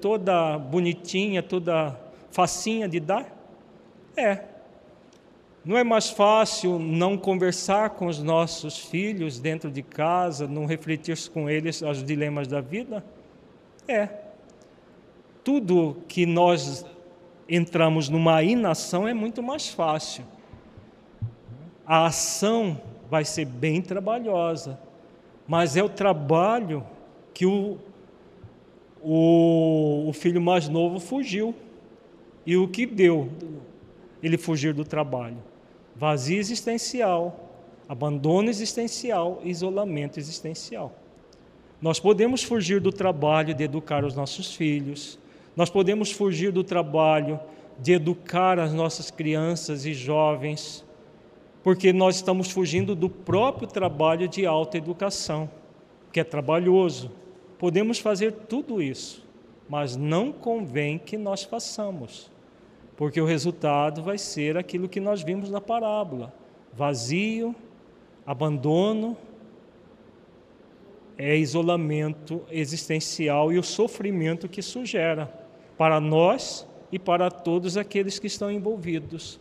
S2: toda bonitinha, toda facinha de dar? É. Não é mais fácil não conversar com os nossos filhos dentro de casa, não refletir com eles os dilemas da vida? É. Tudo que nós entramos numa inação é muito mais fácil. A ação vai ser bem trabalhosa, mas é o trabalho que o, o, o filho mais novo fugiu. E o que deu ele fugir do trabalho? Vazio existencial, abandono existencial, isolamento existencial. Nós podemos fugir do trabalho de educar os nossos filhos, nós podemos fugir do trabalho de educar as nossas crianças e jovens, porque nós estamos fugindo do próprio trabalho de alta educação, que é trabalhoso. Podemos fazer tudo isso, mas não convém que nós façamos, porque o resultado vai ser aquilo que nós vimos na parábola: vazio, abandono, é isolamento existencial e o sofrimento que isso gera para nós e para todos aqueles que estão envolvidos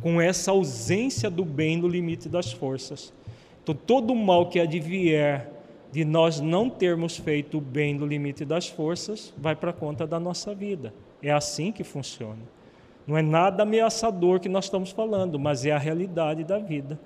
S2: com essa ausência do bem no limite das forças. Então, todo mal que advier de nós não termos feito o bem no limite das forças vai para conta da nossa vida. É assim que funciona. Não é nada ameaçador que nós estamos falando, mas é a realidade da vida.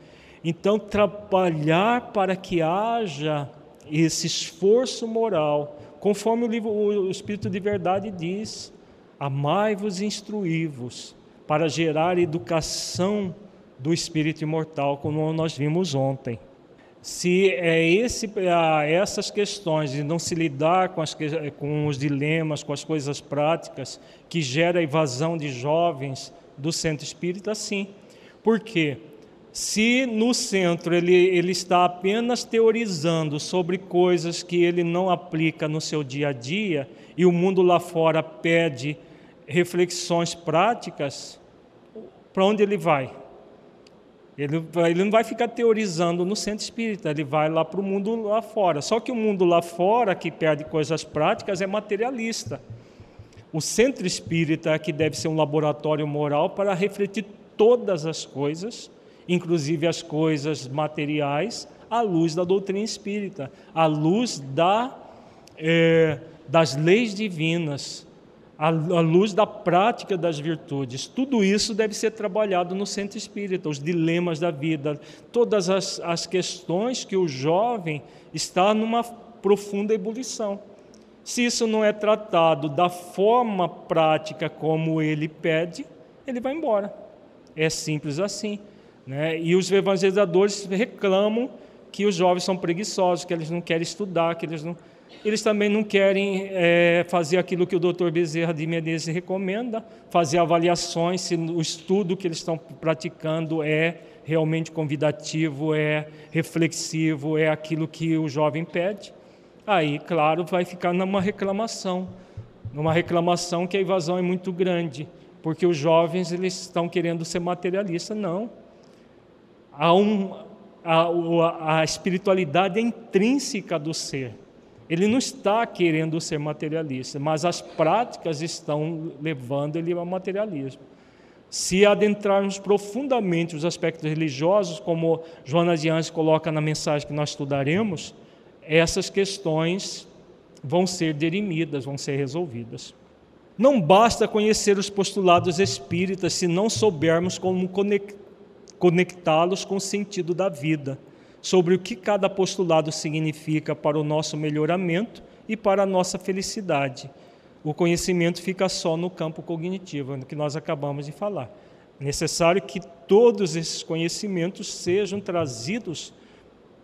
S2: Então, trabalhar para que haja esse esforço moral, conforme o livro o Espírito de Verdade diz: amai-vos e instruí-vos, para gerar educação do espírito imortal, como nós vimos ontem. Se é esse, essas questões de não se lidar com, as, com os dilemas, com as coisas práticas, que gera a evasão de jovens do centro espírita, sim. Por quê? Se no centro ele, ele está apenas teorizando sobre coisas que ele não aplica no seu dia a dia e o mundo lá fora pede reflexões práticas, para onde ele vai? Ele, ele não vai ficar teorizando no centro espírita, ele vai lá para o mundo lá fora. Só que o mundo lá fora, que perde coisas práticas, é materialista. O centro espírita é que deve ser um laboratório moral para refletir todas as coisas inclusive as coisas materiais, à luz da doutrina espírita, à luz da, é, das leis divinas, à, luz da prática das virtudes. Tudo isso deve ser trabalhado no centro espírita, os dilemas da vida, todas as, as questões que o jovem está numa profunda ebulição. Se isso não é tratado da forma prática como ele pede, ele vai embora. É simples assim. Né? E os evangelizadores reclamam que os jovens são preguiçosos, que eles não querem estudar, que eles não. Eles também não querem é, fazer aquilo que o doutor Bezerra de Menezes recomenda, fazer avaliações se o estudo que eles estão praticando é realmente convidativo, é reflexivo, é aquilo que o jovem pede. Aí, claro, vai ficar numa reclamação, numa reclamação que a evasão é muito grande, porque os jovens eles estão querendo ser materialistas. Não, a, um, a, a espiritualidade é intrínseca do ser. Ele não está querendo ser materialista, mas as práticas estão levando ele ao materialismo. Se adentrarmos profundamente os aspectos religiosos, como Joana de Anjos coloca na mensagem que nós estudaremos, essas questões vão ser derimidas, vão ser resolvidas. Não basta conhecer os postulados espíritas se não soubermos como conectá-los com o sentido da vida, sobre o que cada postulado significa para o nosso melhoramento e para a nossa felicidade. O conhecimento fica só no campo cognitivo, no que nós acabamos de falar. É necessário que todos esses conhecimentos sejam trazidos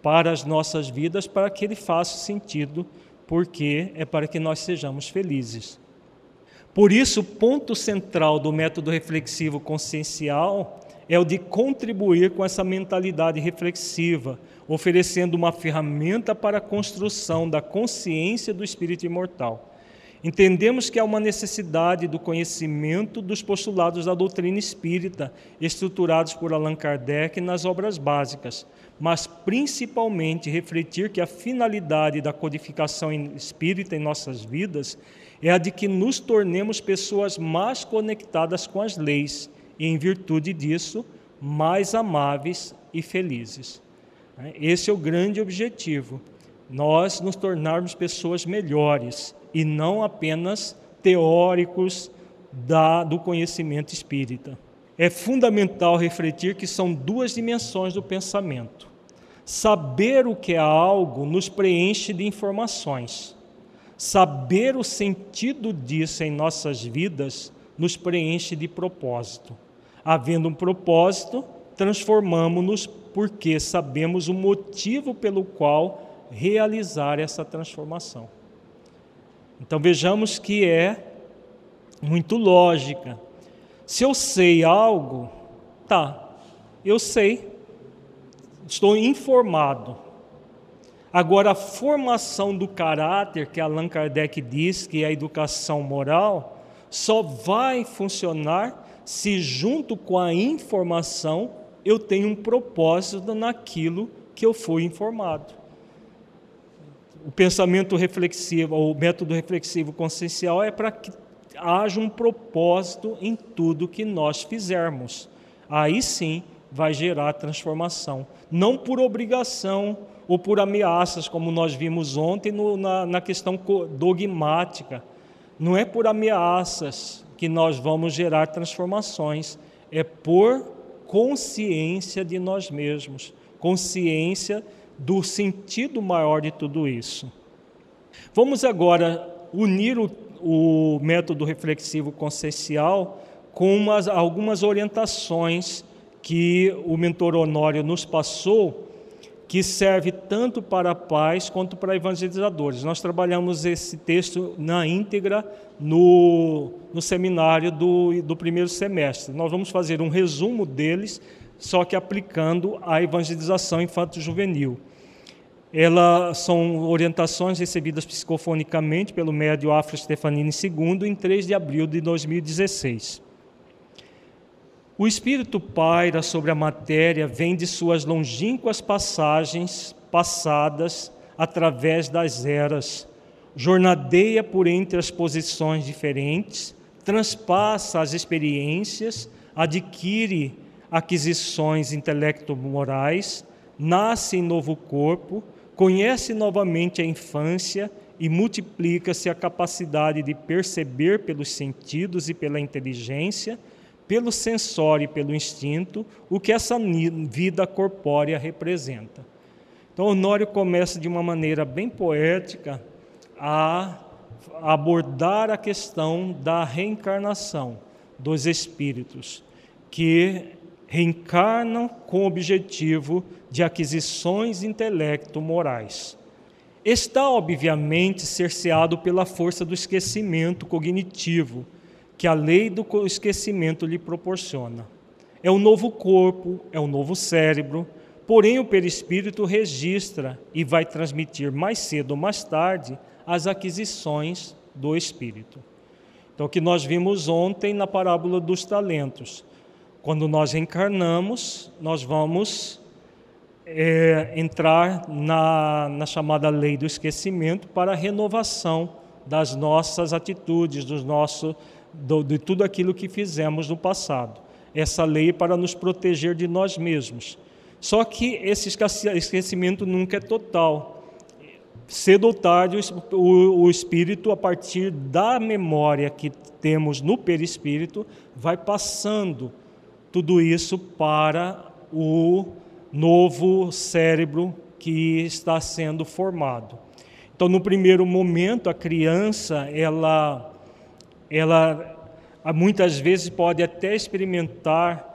S2: para as nossas vidas para que ele faça sentido, porque é para que nós sejamos felizes. Por isso, o ponto central do método reflexivo consciencial é o de contribuir com essa mentalidade reflexiva, oferecendo uma ferramenta para a construção da consciência do espírito imortal. Entendemos que há uma necessidade do conhecimento dos postulados da doutrina espírita, estruturados por Allan Kardec nas obras básicas, mas principalmente refletir que a finalidade da codificação espírita em nossas vidas é a de que nos tornemos pessoas mais conectadas com as leis e, em virtude disso, mais amáveis e felizes. Esse é o grande objetivo, nós nos tornarmos pessoas melhores e não apenas teóricos da, do conhecimento espírita. É fundamental refletir que são duas dimensões do pensamento. Saber o que é algo nos preenche de informações. Saber o sentido disso em nossas vidas nos preenche de propósito. Havendo um propósito, transformamos-nos porque sabemos o motivo pelo qual realizar essa transformação. Então vejamos que é muito lógica. Se eu sei algo, tá, eu sei, estou informado. Agora, a formação do caráter, que Allan Kardec diz que é a educação moral, só vai funcionar se junto com a informação eu tenho um propósito naquilo que eu fui informado. O pensamento reflexivo, o método reflexivo consciencial é para que haja um propósito em tudo que nós fizermos. Aí sim vai gerar transformação. Não por obrigação ou por ameaças, como nós vimos ontem no, na, na questão dogmática. Não é por ameaças, que nós vamos gerar transformações, é por consciência de nós mesmos, consciência do sentido maior de tudo isso. Vamos agora unir o, o método reflexivo consciencial com umas, algumas orientações que o mentor Honório nos passou que serve tanto para pais quanto para evangelizadores. Nós trabalhamos esse texto na íntegra no, no seminário do, do primeiro semestre. Nós vamos fazer um resumo deles, só que aplicando a evangelização infanto-juvenil. Elas são orientações recebidas psicofonicamente pelo médio Afro Stefanini II em 3 de abril de 2016. O Espírito paira sobre a matéria vem de suas longínquas passagens passadas através das eras, jornadeia por entre as posições diferentes, transpassa as experiências, adquire aquisições intelecto-morais, nasce em novo corpo, conhece novamente a infância e multiplica-se a capacidade de perceber pelos sentidos e pela inteligência pelo sensório e pelo instinto, o que essa vida corpórea representa. Então, Honório começa de uma maneira bem poética a abordar a questão da reencarnação dos espíritos, que reencarnam com o objetivo de aquisições intelecto-morais. Está, obviamente, cerceado pela força do esquecimento cognitivo que a lei do esquecimento lhe proporciona. É um novo corpo, é um novo cérebro, porém o perispírito registra e vai transmitir mais cedo ou mais tarde as aquisições do espírito. Então, o que nós vimos ontem na parábola dos talentos. Quando nós encarnamos, nós vamos é, entrar na, na chamada lei do esquecimento para a renovação das nossas atitudes, dos nossos de tudo aquilo que fizemos no passado. Essa lei para nos proteger de nós mesmos. Só que esse esquecimento nunca é total. Cedo ou tarde, o, o espírito, a partir da memória que temos no perispírito, vai passando tudo isso para o novo cérebro que está sendo formado. Então, no primeiro momento, a criança, ela ela muitas vezes pode até experimentar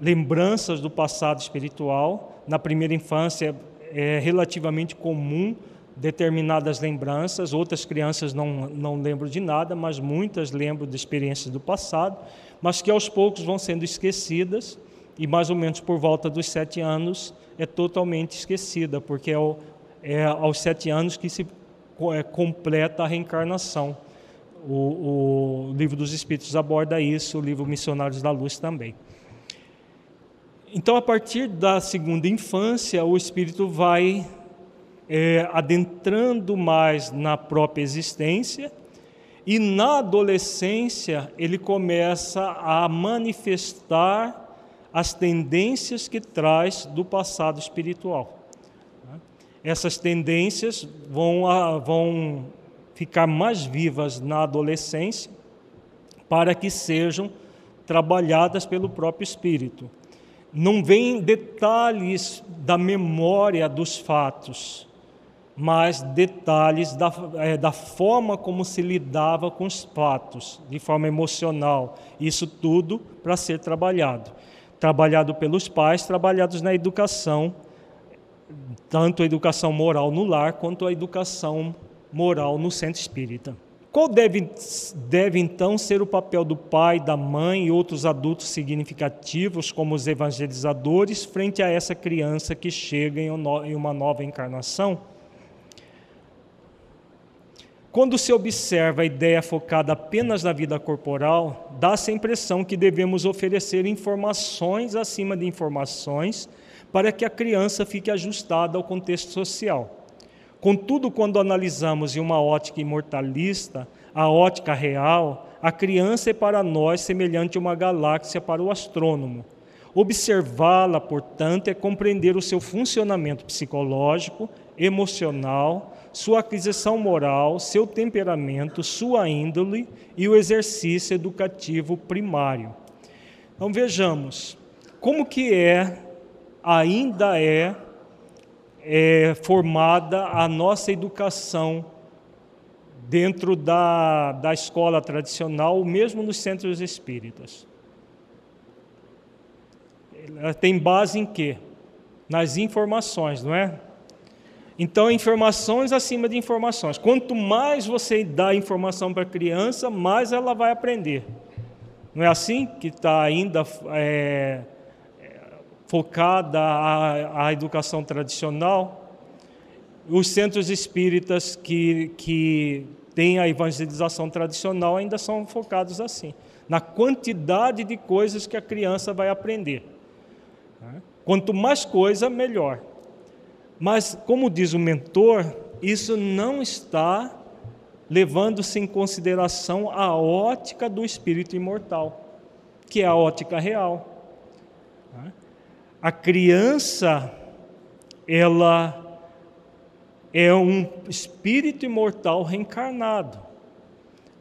S2: lembranças do passado espiritual. Na primeira infância é relativamente comum determinadas lembranças, outras crianças não, não lembram de nada, mas muitas lembram de experiências do passado, mas que aos poucos vão sendo esquecidas e mais ou menos por volta dos sete anos é totalmente esquecida, porque é, o, é aos sete anos que se é, completa a reencarnação. O, o Livro dos Espíritos aborda isso, o livro Missionários da Luz também. Então, a partir da segunda infância, o espírito vai é, adentrando mais na própria existência e na adolescência ele começa a manifestar as tendências que traz do passado espiritual. Essas tendências vão, vão ficar mais vivas na adolescência, para que sejam trabalhadas pelo próprio Espírito. Não vem detalhes da memória dos fatos, mas detalhes da, é, da forma como se lidava com os fatos, de forma emocional. Isso tudo para ser trabalhado. Trabalhado pelos pais, trabalhados na educação, tanto a educação moral no lar, quanto a educação moral no centro espírita. Qual deve, deve então ser o papel do pai, da mãe e outros adultos significativos, como os evangelizadores, frente a essa criança que chega em uma nova encarnação? Quando se observa a ideia focada apenas na vida corporal, dá-se a impressão que devemos oferecer informações acima de informações para que a criança fique ajustada ao contexto social. Contudo, quando analisamos em uma ótica imortalista, a ótica real, a criança é para nós semelhante a uma galáxia para o astrônomo. Observá-la, portanto, é compreender o seu funcionamento psicológico, emocional, sua aquisição moral, seu temperamento, sua índole e o exercício educativo primário. Então vejamos como que é, ainda é é, formada a nossa educação dentro da, da escola tradicional, mesmo nos centros espíritas. Ela tem base em quê? Nas informações, não é? Então, informações acima de informações. Quanto mais você dá informação para a criança, mais ela vai aprender. Não é assim que está ainda é, focada à, à educação tradicional, os centros espíritas que, que têm a evangelização tradicional ainda são focados assim, na quantidade de coisas que a criança vai aprender. Quanto mais coisa, melhor. Mas, como diz o mentor, isso não está levando-se em consideração a ótica do espírito imortal, que é a ótica real. A criança, ela é um espírito imortal reencarnado.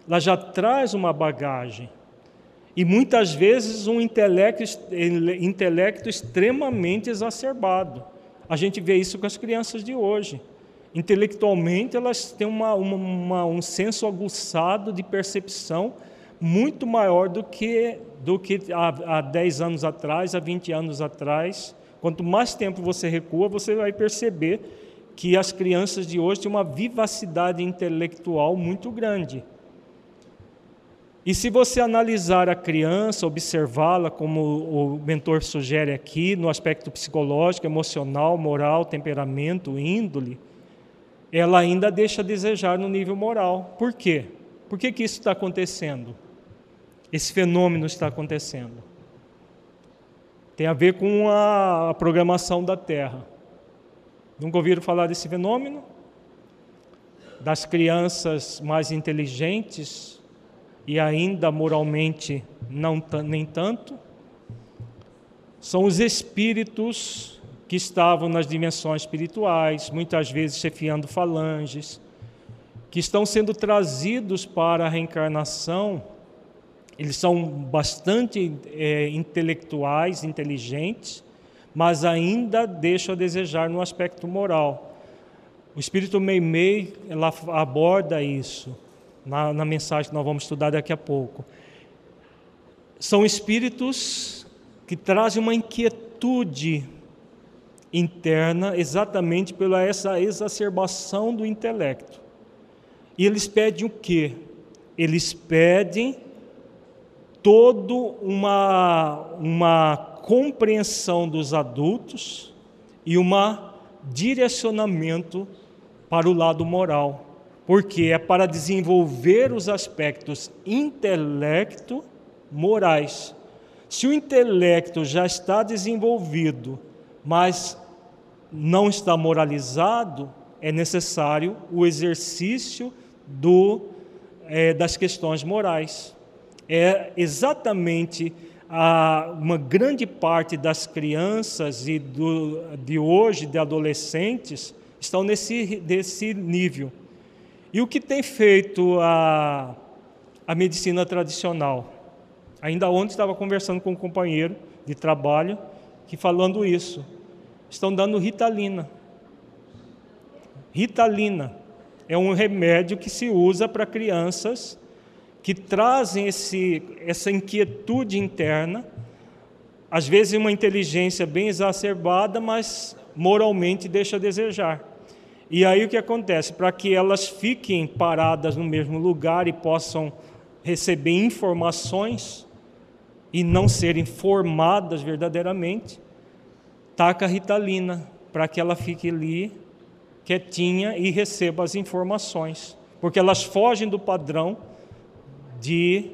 S2: Ela já traz uma bagagem. E muitas vezes um intelecto, intelecto extremamente exacerbado. A gente vê isso com as crianças de hoje. Intelectualmente, elas têm uma, uma, uma, um senso aguçado de percepção muito maior do que, do que há, há 10 anos atrás, há 20 anos atrás. Quanto mais tempo você recua, você vai perceber que as crianças de hoje têm uma vivacidade intelectual muito grande. E se você analisar a criança, observá-la, como o mentor sugere aqui, no aspecto psicológico, emocional, moral, temperamento, índole, ela ainda deixa a desejar no nível moral. Por quê? Por que, que isso está acontecendo? Esse fenômeno está acontecendo. Tem a ver com a programação da Terra. Nunca ouviram falar desse fenômeno? Das crianças mais inteligentes e ainda moralmente não nem tanto, são os espíritos que estavam nas dimensões espirituais, muitas vezes chefiando falanges, que estão sendo trazidos para a reencarnação. Eles são bastante é, intelectuais, inteligentes, mas ainda deixam a desejar no aspecto moral. O espírito Meimei ela aborda isso na, na mensagem que nós vamos estudar daqui a pouco. São espíritos que trazem uma inquietude interna exatamente pela essa exacerbação do intelecto. E eles pedem o quê? Eles pedem toda uma, uma compreensão dos adultos e um direcionamento para o lado moral porque é para desenvolver os aspectos intelecto morais. Se o intelecto já está desenvolvido, mas não está moralizado, é necessário o exercício do, é, das questões morais. É exatamente a, uma grande parte das crianças e do, de hoje, de adolescentes, estão nesse, nesse nível. E o que tem feito a, a medicina tradicional? Ainda ontem estava conversando com um companheiro de trabalho que falando isso. Estão dando ritalina. Ritalina é um remédio que se usa para crianças que trazem esse, essa inquietude interna, às vezes uma inteligência bem exacerbada, mas moralmente deixa a desejar. E aí o que acontece? Para que elas fiquem paradas no mesmo lugar e possam receber informações e não serem formadas verdadeiramente, taca a ritalina para que ela fique ali quietinha e receba as informações, porque elas fogem do padrão de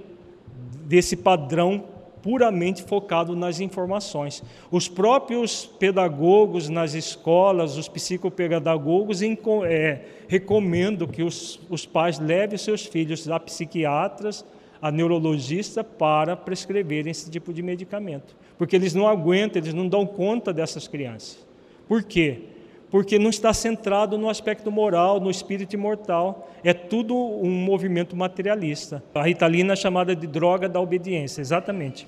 S2: desse padrão puramente focado nas informações. Os próprios pedagogos nas escolas, os psicopedagogos, é, recomendam que os, os pais levem seus filhos a psiquiatras, a neurologistas, para prescreverem esse tipo de medicamento. Porque eles não aguentam, eles não dão conta dessas crianças. Por quê? Porque não está centrado no aspecto moral, no espírito imortal. É tudo um movimento materialista. A ritalina é chamada de droga da obediência, exatamente.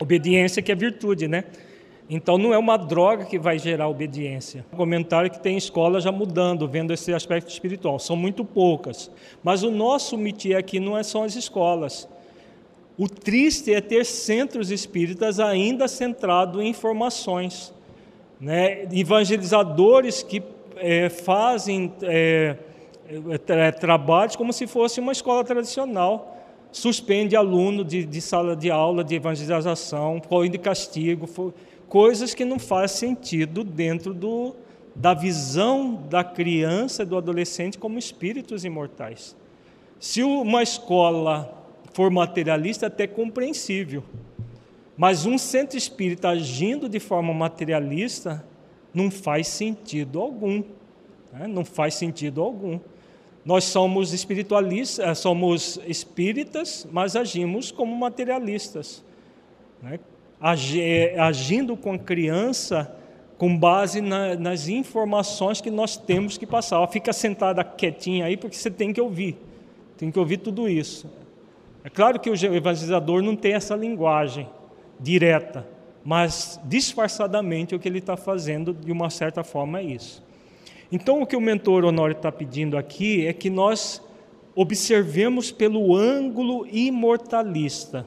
S2: Obediência que é virtude, né? Então não é uma droga que vai gerar obediência. Um comentário que tem escolas já mudando, vendo esse aspecto espiritual. São muito poucas. Mas o nosso métier aqui não é só as escolas. O triste é ter centros espíritas ainda centrados em informações né, evangelizadores que é, fazem é, é, trabalhos como se fosse uma escola tradicional. Suspende aluno de, de sala de aula de evangelização, põe de castigo, coisas que não faz sentido dentro do, da visão da criança e do adolescente como espíritos imortais. Se uma escola for materialista, é até compreensível. Mas um centro espírita agindo de forma materialista não faz sentido algum. Né? Não faz sentido algum. Nós somos espiritualistas, eh, somos espíritas, mas agimos como materialistas. Né? Eh, agindo com a criança com base na, nas informações que nós temos que passar. Ela fica sentada quietinha aí porque você tem que ouvir. Tem que ouvir tudo isso. É claro que o evangelizador não tem essa linguagem direta, mas disfarçadamente o que ele está fazendo, de uma certa forma, é isso. Então, o que o mentor Honório está pedindo aqui é que nós observemos pelo ângulo imortalista.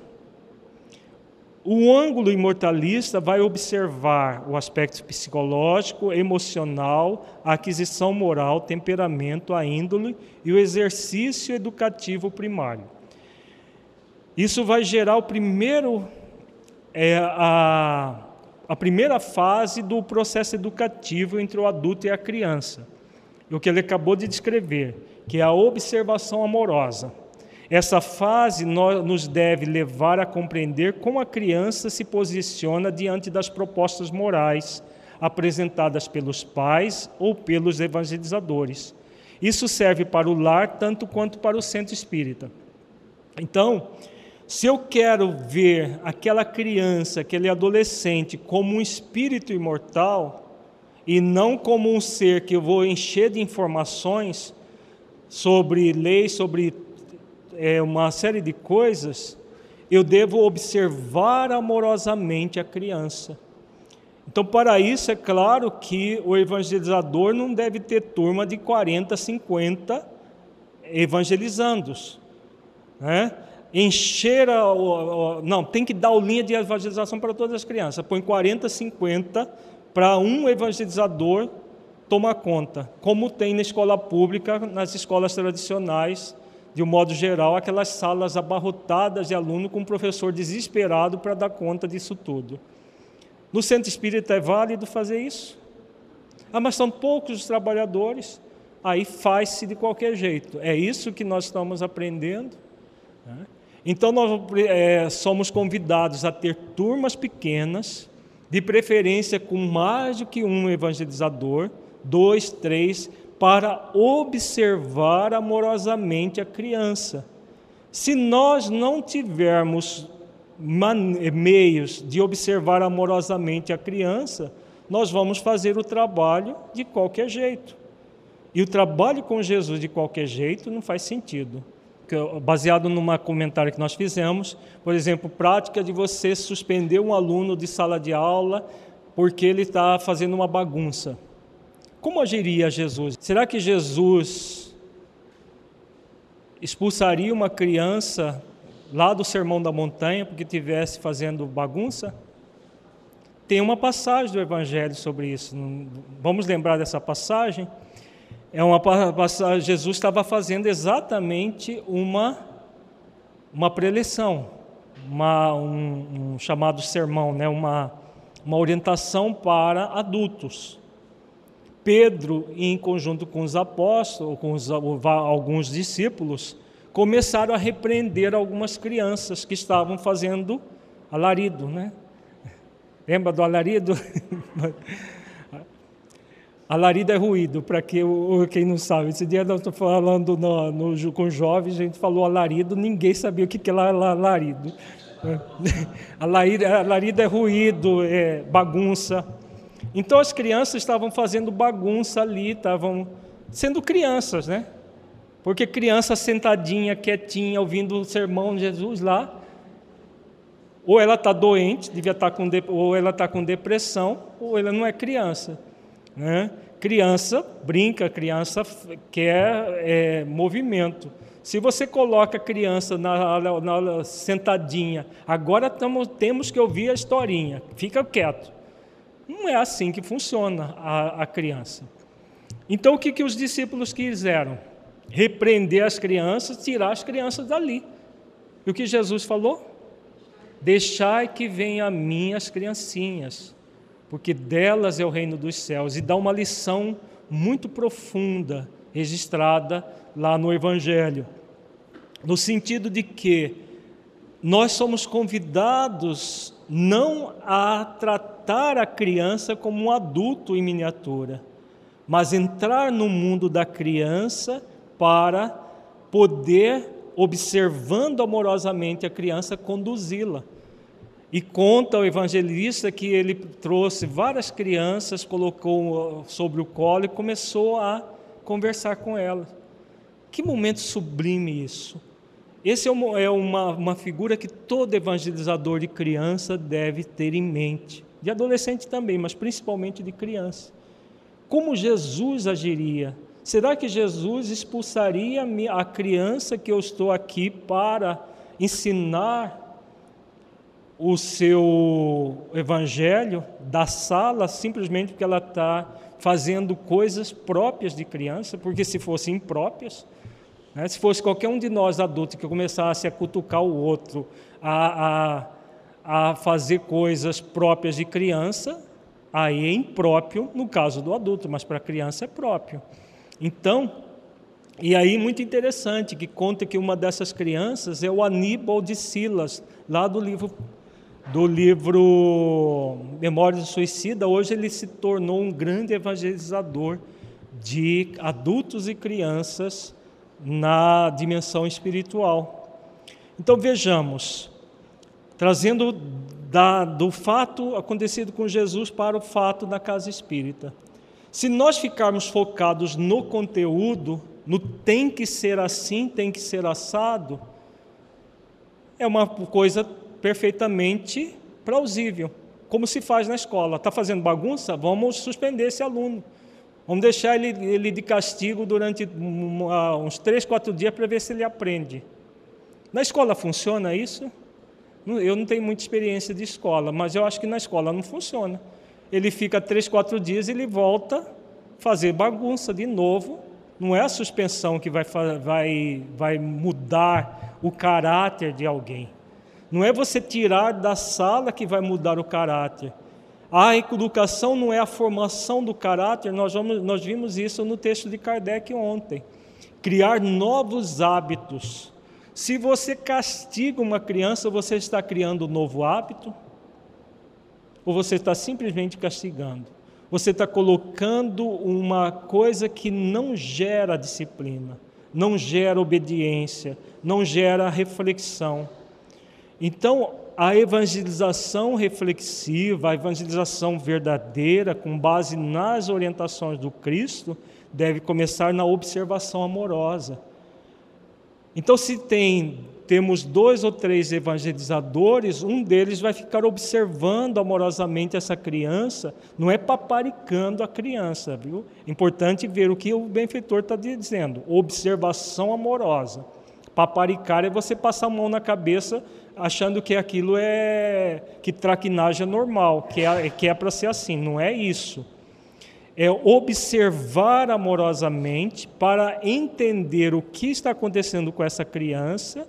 S2: O ângulo imortalista vai observar o aspecto psicológico, emocional, a aquisição moral, temperamento, a índole e o exercício educativo primário. Isso vai gerar o primeiro, é, a, a primeira fase do processo educativo entre o adulto e a criança. O que ele acabou de descrever, que é a observação amorosa. Essa fase nos deve levar a compreender como a criança se posiciona diante das propostas morais apresentadas pelos pais ou pelos evangelizadores. Isso serve para o lar tanto quanto para o centro espírita. Então, se eu quero ver aquela criança, aquele adolescente como um espírito imortal e não como um ser que eu vou encher de informações sobre leis, sobre é, uma série de coisas, eu devo observar amorosamente a criança. Então, para isso, é claro que o evangelizador não deve ter turma de 40, 50 evangelizandos. Né? Encher a, a, não, tem que dar o linha de evangelização para todas as crianças. Põe 40, 50 para um evangelizador tomar conta, como tem na escola pública, nas escolas tradicionais, de um modo geral, aquelas salas abarrotadas de aluno com um professor desesperado para dar conta disso tudo. No centro espírita é válido fazer isso? Ah, mas são poucos os trabalhadores. Aí faz-se de qualquer jeito. É isso que nós estamos aprendendo. Né? Então, nós é, somos convidados a ter turmas pequenas, de preferência com mais do que um evangelizador, dois, três, para observar amorosamente a criança. Se nós não tivermos meios de observar amorosamente a criança, nós vamos fazer o trabalho de qualquer jeito. E o trabalho com Jesus de qualquer jeito não faz sentido baseado num comentário que nós fizemos, por exemplo, prática de você suspender um aluno de sala de aula porque ele está fazendo uma bagunça. Como agiria Jesus? Será que Jesus expulsaria uma criança lá do Sermão da Montanha porque estivesse fazendo bagunça? Tem uma passagem do Evangelho sobre isso. Vamos lembrar dessa passagem? É uma passagem, Jesus estava fazendo exatamente uma, uma preleção, uma, um, um, chamado sermão, né? uma, uma orientação para adultos. Pedro, em conjunto com os apóstolos, com os, alguns discípulos, começaram a repreender algumas crianças que estavam fazendo alarido, né? Lembra do alarido? Alarido é ruído, para que, quem não sabe. Esse dia nós estamos falando no, no, com jovens, a gente falou alarido, ninguém sabia o que, que era alarido. alarido. Alarido é ruído, é bagunça. Então as crianças estavam fazendo bagunça ali, estavam sendo crianças, né? Porque criança sentadinha, quietinha, ouvindo o sermão de Jesus lá, ou ela está doente, devia estar tá com, ou ela está com depressão, ou ela não é criança. Né? Criança brinca, criança quer é, movimento. Se você coloca a criança na, na, na, sentadinha, agora tamo, temos que ouvir a historinha, fica quieto. Não é assim que funciona a, a criança. Então o que, que os discípulos quiseram? Repreender as crianças, tirar as crianças dali. E o que Jesus falou? Deixai que venham a mim as criancinhas porque delas é o reino dos céus, e dá uma lição muito profunda registrada lá no Evangelho, no sentido de que nós somos convidados não a tratar a criança como um adulto em miniatura, mas entrar no mundo da criança para poder, observando amorosamente a criança, conduzi-la. E conta o evangelista que ele trouxe várias crianças, colocou sobre o colo e começou a conversar com elas. Que momento sublime isso! Esse é, uma, é uma, uma figura que todo evangelizador de criança deve ter em mente, de adolescente também, mas principalmente de criança. Como Jesus agiria? Será que Jesus expulsaria a criança que eu estou aqui para ensinar o seu evangelho da sala simplesmente porque ela está fazendo coisas próprias de criança? Porque se fossem impróprias, né, se fosse qualquer um de nós adultos que começasse a cutucar o outro, a, a, a fazer coisas próprias de criança, aí é impróprio no caso do adulto, mas para a criança é próprio. Então, e aí muito interessante que conta que uma dessas crianças é o Aníbal de Silas, lá do livro do livro Memórias do Suicida, hoje ele se tornou um grande evangelizador de adultos e crianças na dimensão espiritual. Então vejamos, trazendo da, do fato acontecido com Jesus para o fato da casa espírita. Se nós ficarmos focados no conteúdo, no tem que ser assim, tem que ser assado, é uma coisa perfeitamente plausível, como se faz na escola. Está fazendo bagunça? Vamos suspender esse aluno. Vamos deixar ele, ele de castigo durante uns três, quatro dias para ver se ele aprende. Na escola funciona isso? Eu não tenho muita experiência de escola, mas eu acho que na escola não funciona ele fica três, quatro dias e ele volta fazer bagunça de novo. Não é a suspensão que vai, vai, vai mudar o caráter de alguém. Não é você tirar da sala que vai mudar o caráter. A educação não é a formação do caráter, nós, vamos, nós vimos isso no texto de Kardec ontem. Criar novos hábitos. Se você castiga uma criança, você está criando um novo hábito? ou você está simplesmente castigando? Você está colocando uma coisa que não gera disciplina, não gera obediência, não gera reflexão. Então, a evangelização reflexiva, a evangelização verdadeira, com base nas orientações do Cristo, deve começar na observação amorosa. Então, se tem temos dois ou três evangelizadores, um deles vai ficar observando amorosamente essa criança, não é paparicando a criança, viu? Importante ver o que o benfeitor está dizendo, observação amorosa. Paparicar é você passar a mão na cabeça achando que aquilo é que traquinagem é normal, que é, que é para ser assim, não é isso é observar amorosamente para entender o que está acontecendo com essa criança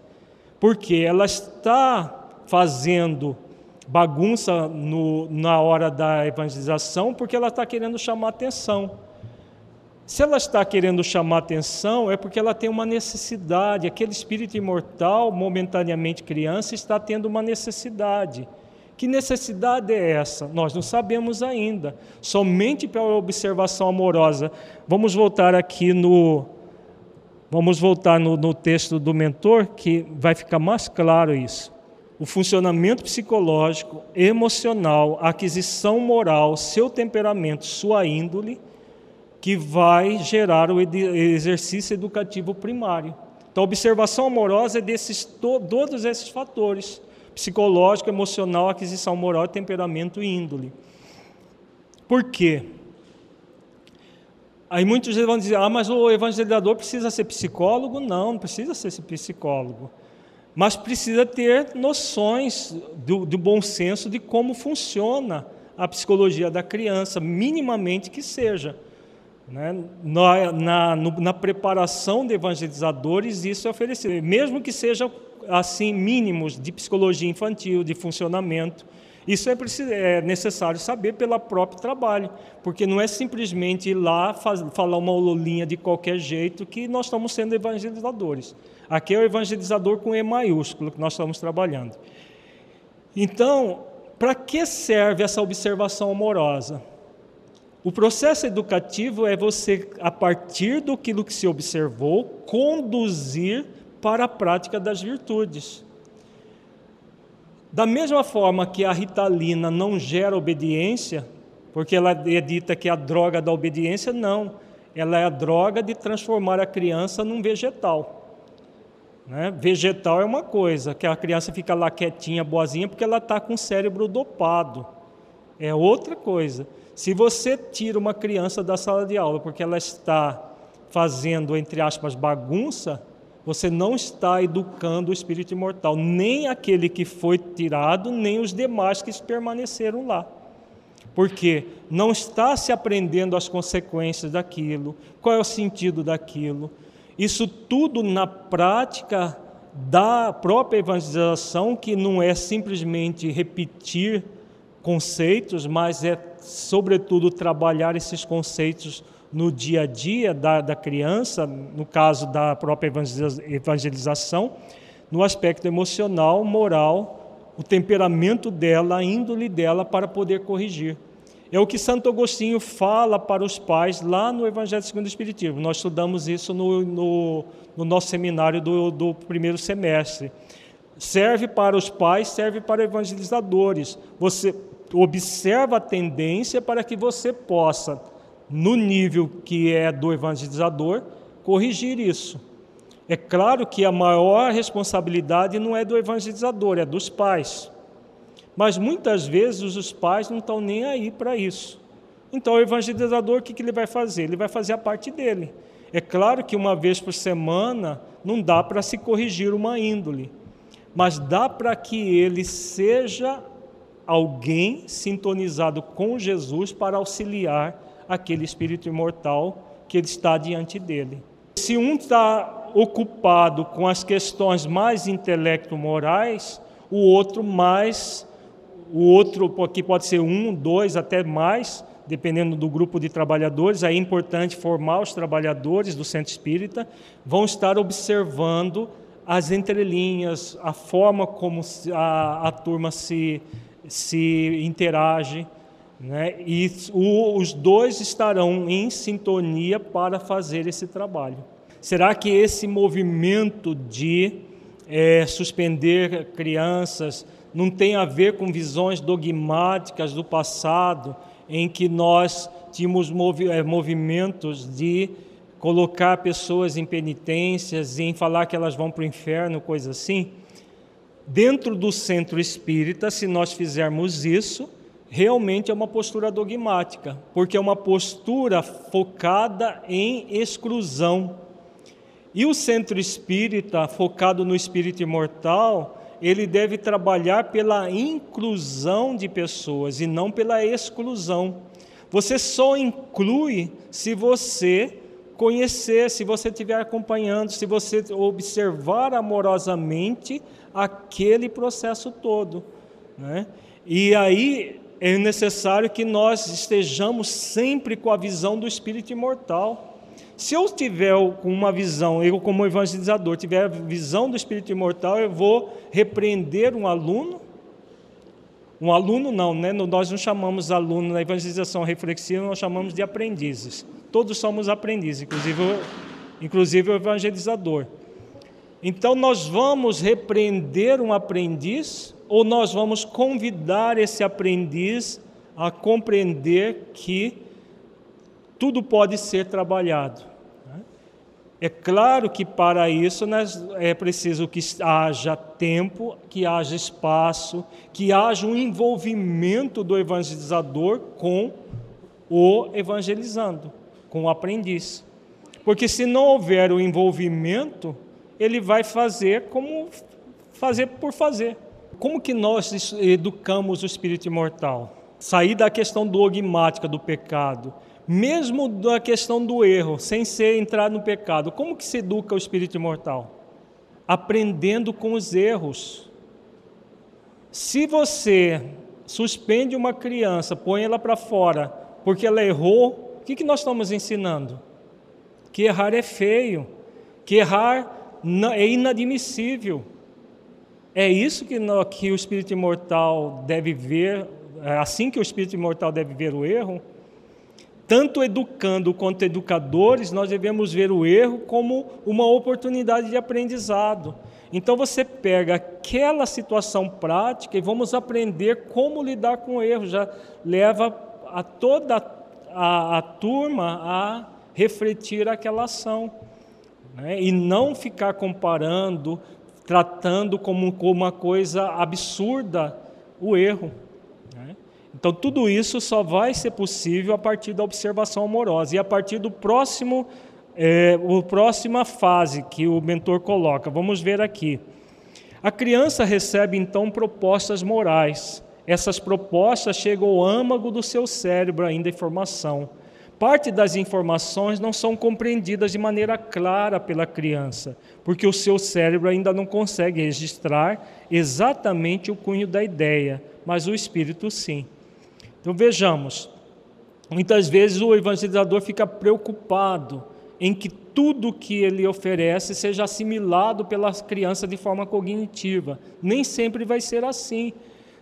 S2: porque ela está fazendo bagunça no, na hora da evangelização, porque ela está querendo chamar atenção. Se ela está querendo chamar atenção, é porque ela tem uma necessidade. Aquele espírito imortal, momentaneamente criança, está tendo uma necessidade. Que necessidade é essa? Nós não sabemos ainda. Somente pela observação amorosa. Vamos voltar aqui no, Vamos voltar no, no texto do mentor, que vai ficar mais claro isso. O funcionamento psicológico, emocional, aquisição moral, seu temperamento, sua índole, que vai gerar o exercício educativo primário. Então, a observação amorosa é desses todos esses fatores: psicológico, emocional, aquisição moral, temperamento e índole. Por quê? Aí muitos vão dizer, ah, mas o evangelizador precisa ser psicólogo? Não, não precisa ser psicólogo. Mas precisa ter noções do, do bom senso de como funciona a psicologia da criança, minimamente que seja. Né? Na, na, na, preparação de evangelizadores, isso é oferecido, mesmo que seja assim mínimos de psicologia infantil, de funcionamento. Isso é, é necessário saber pelo próprio trabalho, porque não é simplesmente ir lá faz, falar uma ololinha de qualquer jeito que nós estamos sendo evangelizadores. Aqui é o evangelizador com E maiúsculo que nós estamos trabalhando. Então, para que serve essa observação amorosa? O processo educativo é você, a partir do que se observou, conduzir para a prática das virtudes. Da mesma forma que a ritalina não gera obediência, porque ela é dita que é a droga da obediência, não. Ela é a droga de transformar a criança num vegetal. Né? Vegetal é uma coisa, que a criança fica lá quietinha, boazinha, porque ela está com o cérebro dopado. É outra coisa. Se você tira uma criança da sala de aula porque ela está fazendo, entre aspas, bagunça, você não está educando o espírito imortal, nem aquele que foi tirado, nem os demais que permaneceram lá. Porque não está se aprendendo as consequências daquilo, qual é o sentido daquilo. Isso tudo na prática da própria evangelização, que não é simplesmente repetir conceitos, mas é, sobretudo, trabalhar esses conceitos no dia a dia da, da criança, no caso da própria evangelização, no aspecto emocional, moral, o temperamento dela, a índole dela para poder corrigir. É o que Santo Agostinho fala para os pais lá no Evangelho segundo o Espiritismo. Nós estudamos isso no, no, no nosso seminário do, do primeiro semestre. Serve para os pais, serve para evangelizadores. Você observa a tendência para que você possa, no nível que é do evangelizador, corrigir isso. É claro que a maior responsabilidade não é do evangelizador, é dos pais. Mas muitas vezes os pais não estão nem aí para isso. Então o evangelizador, o que, que ele vai fazer? Ele vai fazer a parte dele. É claro que uma vez por semana não dá para se corrigir uma índole, mas dá para que ele seja alguém sintonizado com Jesus para auxiliar aquele espírito imortal que ele está diante dele. Se um está ocupado com as questões mais intelecto-morais, o outro mais, o outro aqui pode ser um, dois, até mais, dependendo do grupo de trabalhadores. Aí é importante formar os trabalhadores do centro espírita, vão estar observando as entrelinhas, a forma como a, a turma se se interage, né? e o, os dois estarão em sintonia para fazer esse trabalho. Será que esse movimento de é, suspender crianças não tem a ver com visões dogmáticas do passado, em que nós tínhamos movi é, movimentos de colocar pessoas em penitências, em falar que elas vão para o inferno, coisa assim? Dentro do centro espírita, se nós fizermos isso, realmente é uma postura dogmática, porque é uma postura focada em exclusão. E o centro espírita, focado no espírito imortal, ele deve trabalhar pela inclusão de pessoas e não pela exclusão. Você só inclui se você conhecer, se você estiver acompanhando, se você observar amorosamente aquele processo todo. Né? E aí é necessário que nós estejamos sempre com a visão do espírito imortal. Se eu tiver uma visão, eu como evangelizador, tiver a visão do espírito imortal, eu vou repreender um aluno. Um aluno não, né? Nós não chamamos aluno na evangelização reflexiva, nós chamamos de aprendizes. Todos somos aprendizes, inclusive, inclusive o evangelizador. Então, nós vamos repreender um aprendiz ou nós vamos convidar esse aprendiz a compreender que tudo pode ser trabalhado? Né? É claro que para isso é preciso que haja tempo, que haja espaço, que haja um envolvimento do evangelizador com o evangelizando, com o aprendiz. Porque se não houver o envolvimento, ele vai fazer como fazer por fazer. Como que nós educamos o espírito imortal? Sair da questão dogmática do pecado, mesmo da questão do erro, sem ser entrar no pecado. Como que se educa o espírito imortal? Aprendendo com os erros. Se você suspende uma criança, põe ela para fora, porque ela errou, o que, que nós estamos ensinando? Que errar é feio, que errar é inadmissível. É isso que, no, que o espírito imortal deve ver, é assim que o espírito imortal deve ver o erro? tanto educando quanto educadores, nós devemos ver o erro como uma oportunidade de aprendizado. Então você pega aquela situação prática e vamos aprender como lidar com o erro, já leva a toda a, a turma a refletir aquela ação. Né? E não ficar comparando, tratando como, uma coisa absurda o erro. Então, tudo isso só vai ser possível a partir da observação amorosa e a partir do próximo, é, a próxima fase que o mentor coloca. Vamos ver aqui. A criança recebe então propostas morais. Essas propostas chegam ao âmago do seu cérebro ainda em formação. Parte das informações não são compreendidas de maneira clara pela criança, porque o seu cérebro ainda não consegue registrar exatamente o cunho da ideia, mas o espírito sim. Então vejamos, muitas vezes o evangelizador fica preocupado em que tudo que ele oferece seja assimilado pela criança de forma cognitiva. Nem sempre vai ser assim.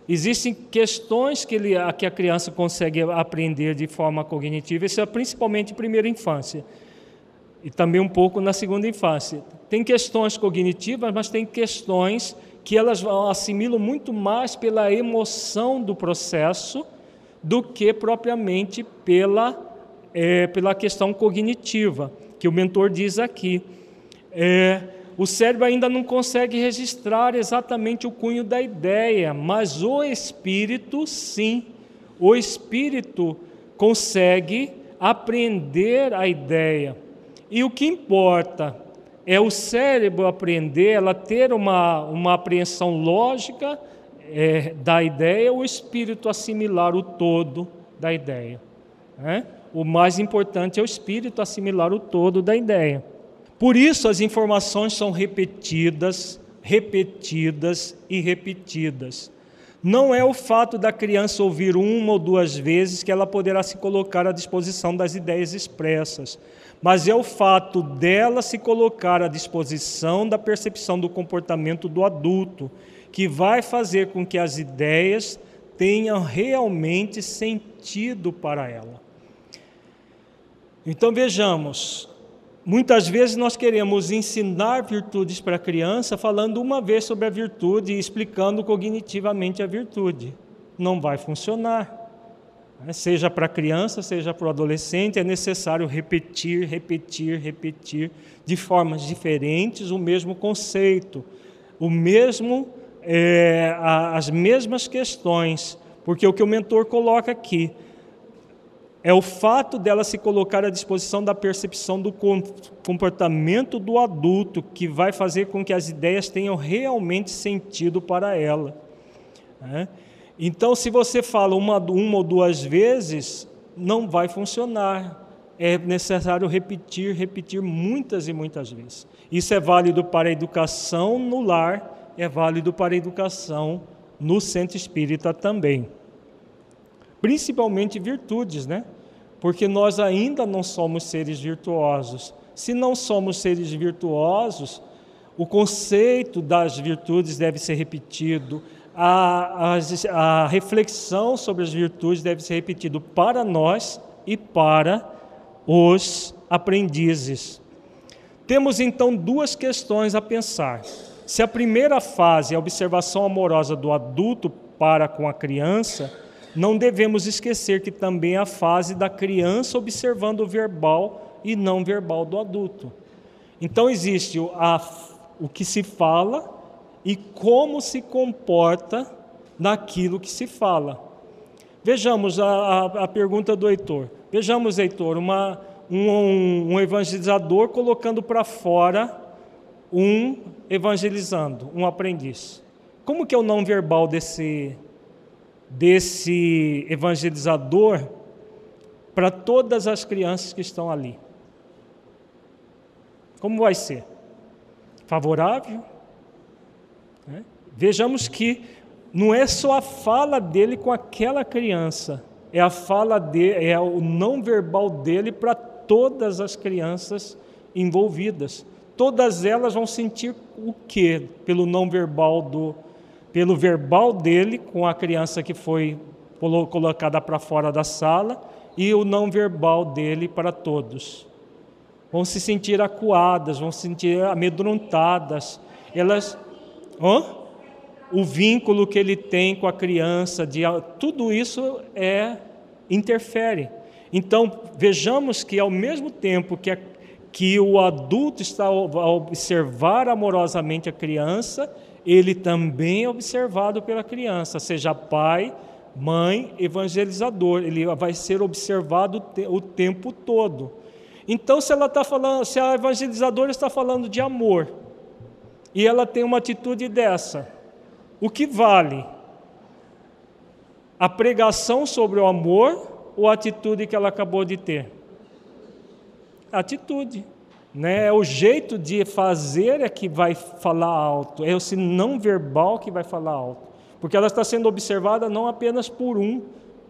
S2: Existem questões que, ele, que a criança consegue aprender de forma cognitiva, isso é principalmente em primeira infância e também um pouco na segunda infância. Tem questões cognitivas, mas tem questões que elas assimilam muito mais pela emoção do processo do que propriamente pela, é, pela questão cognitiva, que o mentor diz aqui. É, o cérebro ainda não consegue registrar exatamente o cunho da ideia, mas o espírito, sim. O espírito consegue aprender a ideia. E o que importa é o cérebro aprender, ela ter uma, uma apreensão lógica é, da ideia, o espírito assimilar o todo da ideia. Né? O mais importante é o espírito assimilar o todo da ideia. Por isso, as informações são repetidas, repetidas e repetidas. Não é o fato da criança ouvir uma ou duas vezes que ela poderá se colocar à disposição das ideias expressas, mas é o fato dela se colocar à disposição da percepção do comportamento do adulto que vai fazer com que as ideias tenham realmente sentido para ela. Então vejamos, muitas vezes nós queremos ensinar virtudes para a criança falando uma vez sobre a virtude e explicando cognitivamente a virtude. Não vai funcionar. Né? Seja para a criança, seja para o adolescente, é necessário repetir, repetir, repetir, de formas diferentes, o mesmo conceito, o mesmo é, as mesmas questões, porque o que o mentor coloca aqui é o fato dela se colocar à disposição da percepção do comportamento do adulto, que vai fazer com que as ideias tenham realmente sentido para ela. Né? Então, se você fala uma, uma ou duas vezes, não vai funcionar. É necessário repetir, repetir muitas e muitas vezes. Isso é válido para a educação no lar é válido para a educação no centro espírita também. Principalmente virtudes, né? Porque nós ainda não somos seres virtuosos. Se não somos seres virtuosos, o conceito das virtudes deve ser repetido, a, a, a reflexão sobre as virtudes deve ser repetido para nós e para os aprendizes. Temos então duas questões a pensar. Se a primeira fase é a observação amorosa do adulto para com a criança, não devemos esquecer que também a fase da criança observando o verbal e não verbal do adulto. Então existe a, o que se fala e como se comporta naquilo que se fala. Vejamos a, a, a pergunta do Heitor. Vejamos, Heitor, uma, um, um evangelizador colocando para fora um evangelizando, um aprendiz. Como que é o não verbal desse desse evangelizador para todas as crianças que estão ali? Como vai ser? Favorável? É? Vejamos que não é só a fala dele com aquela criança, é a fala dele, é o não verbal dele para todas as crianças envolvidas. Todas elas vão sentir o que pelo não verbal do pelo verbal dele com a criança que foi colocada para fora da sala e o não verbal dele para todos. Vão se sentir acuadas, vão se sentir amedrontadas. Elas, oh? o vínculo que ele tem com a criança, de, tudo isso é interfere. Então vejamos que ao mesmo tempo que, a, que o adulto está a observar amorosamente a criança, ele também é observado pela criança, seja pai, mãe, evangelizador, ele vai ser observado o tempo todo. Então, se ela está falando, se a evangelizadora está falando de amor e ela tem uma atitude dessa, o que vale? A pregação sobre o amor ou a atitude que ela acabou de ter? Atitude. Né? É o jeito de fazer é que vai falar alto, é esse não verbal que vai falar alto. Porque ela está sendo observada não apenas por um,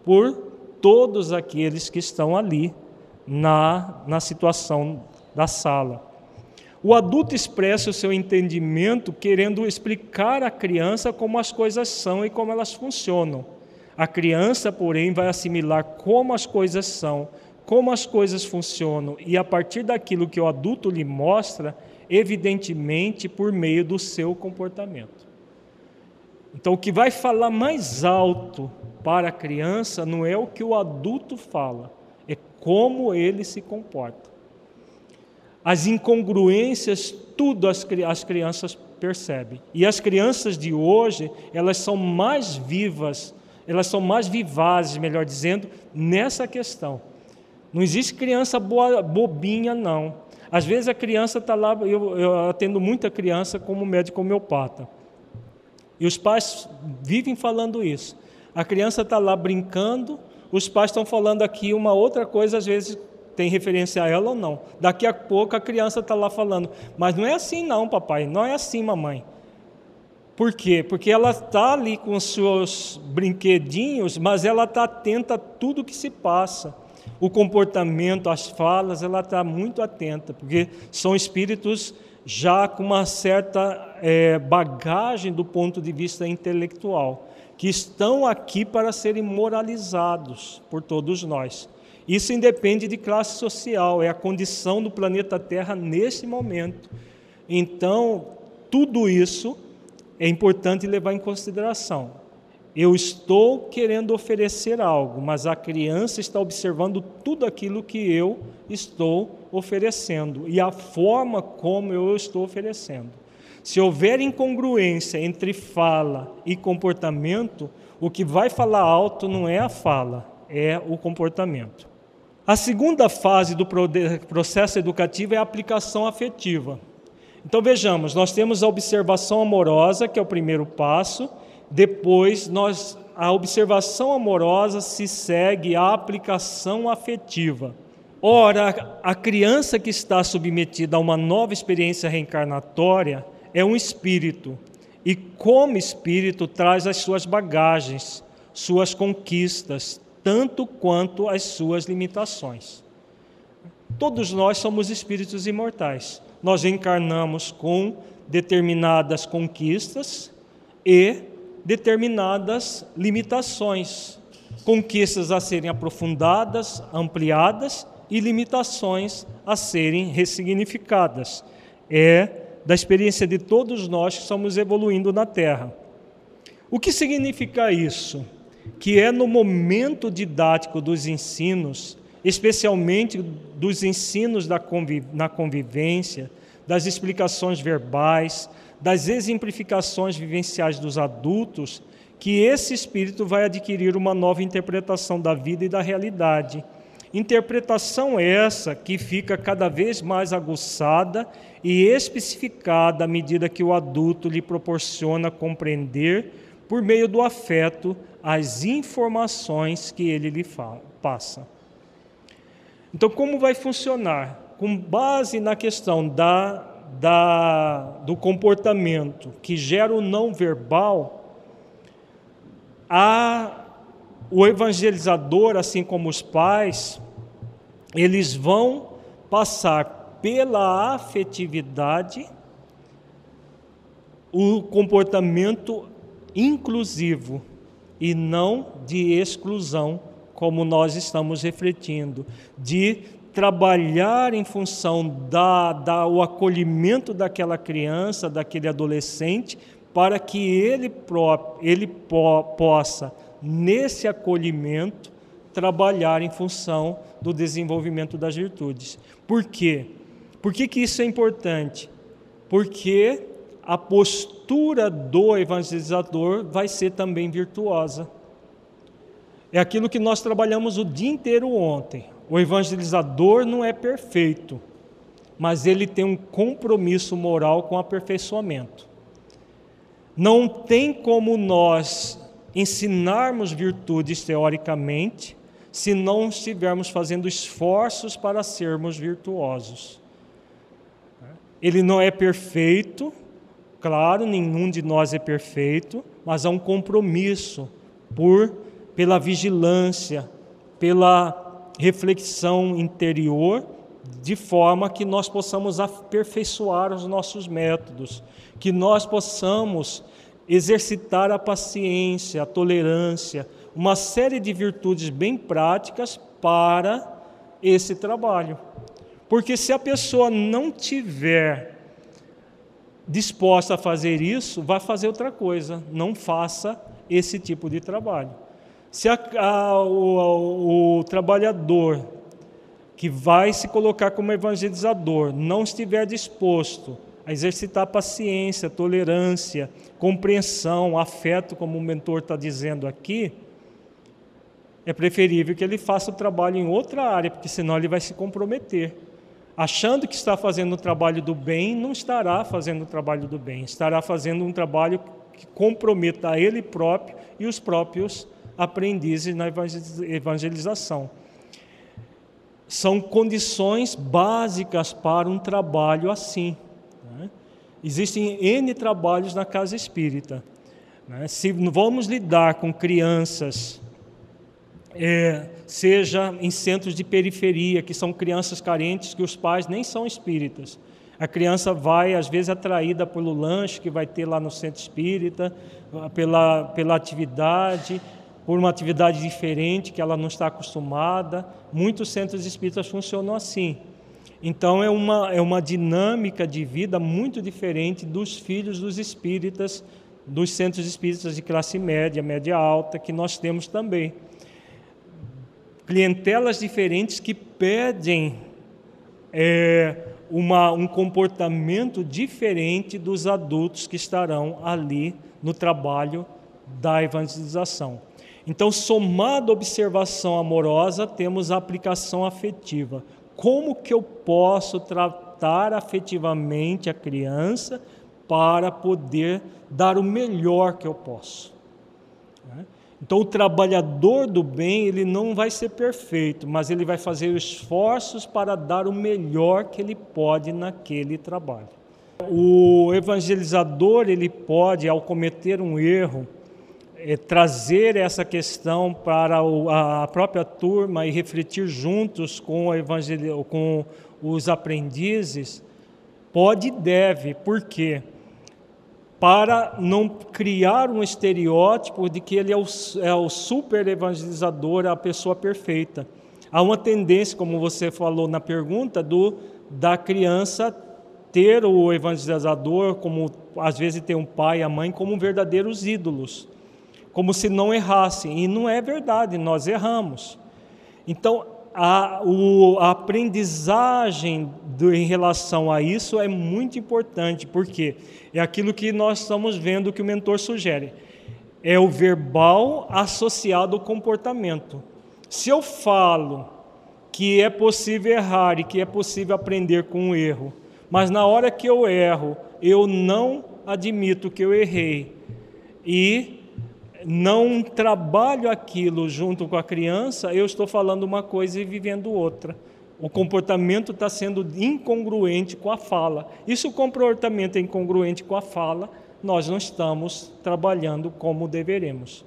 S2: por todos aqueles que estão ali na, na situação da sala. O adulto expressa o seu entendimento querendo explicar à criança como as coisas são e como elas funcionam. A criança, porém, vai assimilar como as coisas são, como as coisas funcionam, e a partir daquilo que o adulto lhe mostra, evidentemente por meio do seu comportamento. Então, o que vai falar mais alto para a criança não é o que o adulto fala, é como ele se comporta as incongruências, tudo as, as crianças percebem. E as crianças de hoje, elas são mais vivas, elas são mais vivazes, melhor dizendo, nessa questão. Não existe criança boa, bobinha, não. Às vezes a criança está lá, eu, eu atendo muita criança como médico homeopata. E os pais vivem falando isso. A criança está lá brincando, os pais estão falando aqui uma outra coisa, às vezes tem referência a ela ou não. Daqui a pouco a criança está lá falando, mas não é assim não, papai, não é assim, mamãe. Por quê? Porque ela está ali com os seus brinquedinhos, mas ela está atenta a tudo que se passa. O comportamento, as falas, ela está muito atenta, porque são espíritos já com uma certa é, bagagem do ponto de vista intelectual, que estão aqui para serem moralizados por todos nós. Isso independe de classe social, é a condição do planeta Terra nesse momento. Então, tudo isso é importante levar em consideração. Eu estou querendo oferecer algo, mas a criança está observando tudo aquilo que eu estou oferecendo e a forma como eu estou oferecendo. Se houver incongruência entre fala e comportamento, o que vai falar alto não é a fala, é o comportamento. A segunda fase do processo educativo é a aplicação afetiva. Então vejamos, nós temos a observação amorosa, que é o primeiro passo, depois nós a observação amorosa se segue à aplicação afetiva. Ora, a criança que está submetida a uma nova experiência reencarnatória é um espírito, e como espírito traz as suas bagagens, suas conquistas, tanto quanto as suas limitações. Todos nós somos espíritos imortais. Nós encarnamos com determinadas conquistas e determinadas limitações. Conquistas a serem aprofundadas, ampliadas e limitações a serem ressignificadas. É da experiência de todos nós que estamos evoluindo na Terra. O que significa isso? que é no momento didático dos ensinos, especialmente dos ensinos da conviv na convivência, das explicações verbais, das exemplificações vivenciais dos adultos, que esse espírito vai adquirir uma nova interpretação da vida e da realidade. Interpretação essa que fica cada vez mais aguçada e especificada à medida que o adulto lhe proporciona compreender, por meio do afeto, as informações que ele lhe passa. Então, como vai funcionar? Com base na questão da, da, do comportamento que gera o não verbal, a, o evangelizador, assim como os pais, eles vão passar pela afetividade o comportamento inclusivo e não de exclusão, como nós estamos refletindo, de trabalhar em função da, da o acolhimento daquela criança, daquele adolescente, para que ele próprio, ele po, possa nesse acolhimento trabalhar em função do desenvolvimento das virtudes. Por quê? Por que, que isso é importante? Porque a postura do evangelizador vai ser também virtuosa. É aquilo que nós trabalhamos o dia inteiro ontem. O evangelizador não é perfeito, mas ele tem um compromisso moral com aperfeiçoamento. Não tem como nós ensinarmos virtudes teoricamente se não estivermos fazendo esforços para sermos virtuosos. Ele não é perfeito, claro, nenhum de nós é perfeito, mas há um compromisso por pela vigilância, pela reflexão interior, de forma que nós possamos aperfeiçoar os nossos métodos, que nós possamos exercitar a paciência, a tolerância, uma série de virtudes bem práticas para esse trabalho. Porque se a pessoa não tiver disposta a fazer isso, vai fazer outra coisa, não faça esse tipo de trabalho. Se a, a, o, o trabalhador que vai se colocar como evangelizador não estiver disposto a exercitar paciência, tolerância, compreensão, afeto, como o mentor está dizendo aqui, é preferível que ele faça o trabalho em outra área, porque senão ele vai se comprometer. Achando que está fazendo o trabalho do bem, não estará fazendo o trabalho do bem, estará fazendo um trabalho que comprometa a ele próprio e os próprios aprendizes na evangelização. São condições básicas para um trabalho assim. Né? Existem N trabalhos na casa espírita. Né? Se vamos lidar com crianças, é, seja em centros de periferia, que são crianças carentes, que os pais nem são espíritas. A criança vai, às vezes, atraída pelo lanche que vai ter lá no centro espírita, pela, pela atividade, por uma atividade diferente que ela não está acostumada. Muitos centros espíritas funcionam assim. Então é uma, é uma dinâmica de vida muito diferente dos filhos dos espíritas, dos centros espíritas de classe média, média alta, que nós temos também. Clientelas diferentes que pedem é, uma, um comportamento diferente dos adultos que estarão ali no trabalho da evangelização. Então, somado à observação amorosa, temos a aplicação afetiva como que eu posso tratar afetivamente a criança para poder dar o melhor que eu posso. Né? Então, o trabalhador do bem, ele não vai ser perfeito, mas ele vai fazer esforços para dar o melhor que ele pode naquele trabalho. O evangelizador, ele pode, ao cometer um erro, é, trazer essa questão para a própria turma e refletir juntos com, com os aprendizes, pode e deve, por quê? Para não criar um estereótipo de que ele é o, é o super evangelizador, a pessoa perfeita. Há uma tendência, como você falou na pergunta, do, da criança ter o evangelizador, como às vezes tem um pai e a mãe, como verdadeiros ídolos como se não errassem. E não é verdade, nós erramos. Então, a, o, a aprendizagem do, em relação a isso é muito importante, porque é aquilo que nós estamos vendo que o mentor sugere. É o verbal associado ao comportamento. Se eu falo que é possível errar e que é possível aprender com o erro, mas na hora que eu erro, eu não admito que eu errei e não trabalho aquilo junto com a criança, eu estou falando uma coisa e vivendo outra. O comportamento está sendo incongruente com a fala. E se o comportamento é incongruente com a fala, nós não estamos trabalhando como deveremos.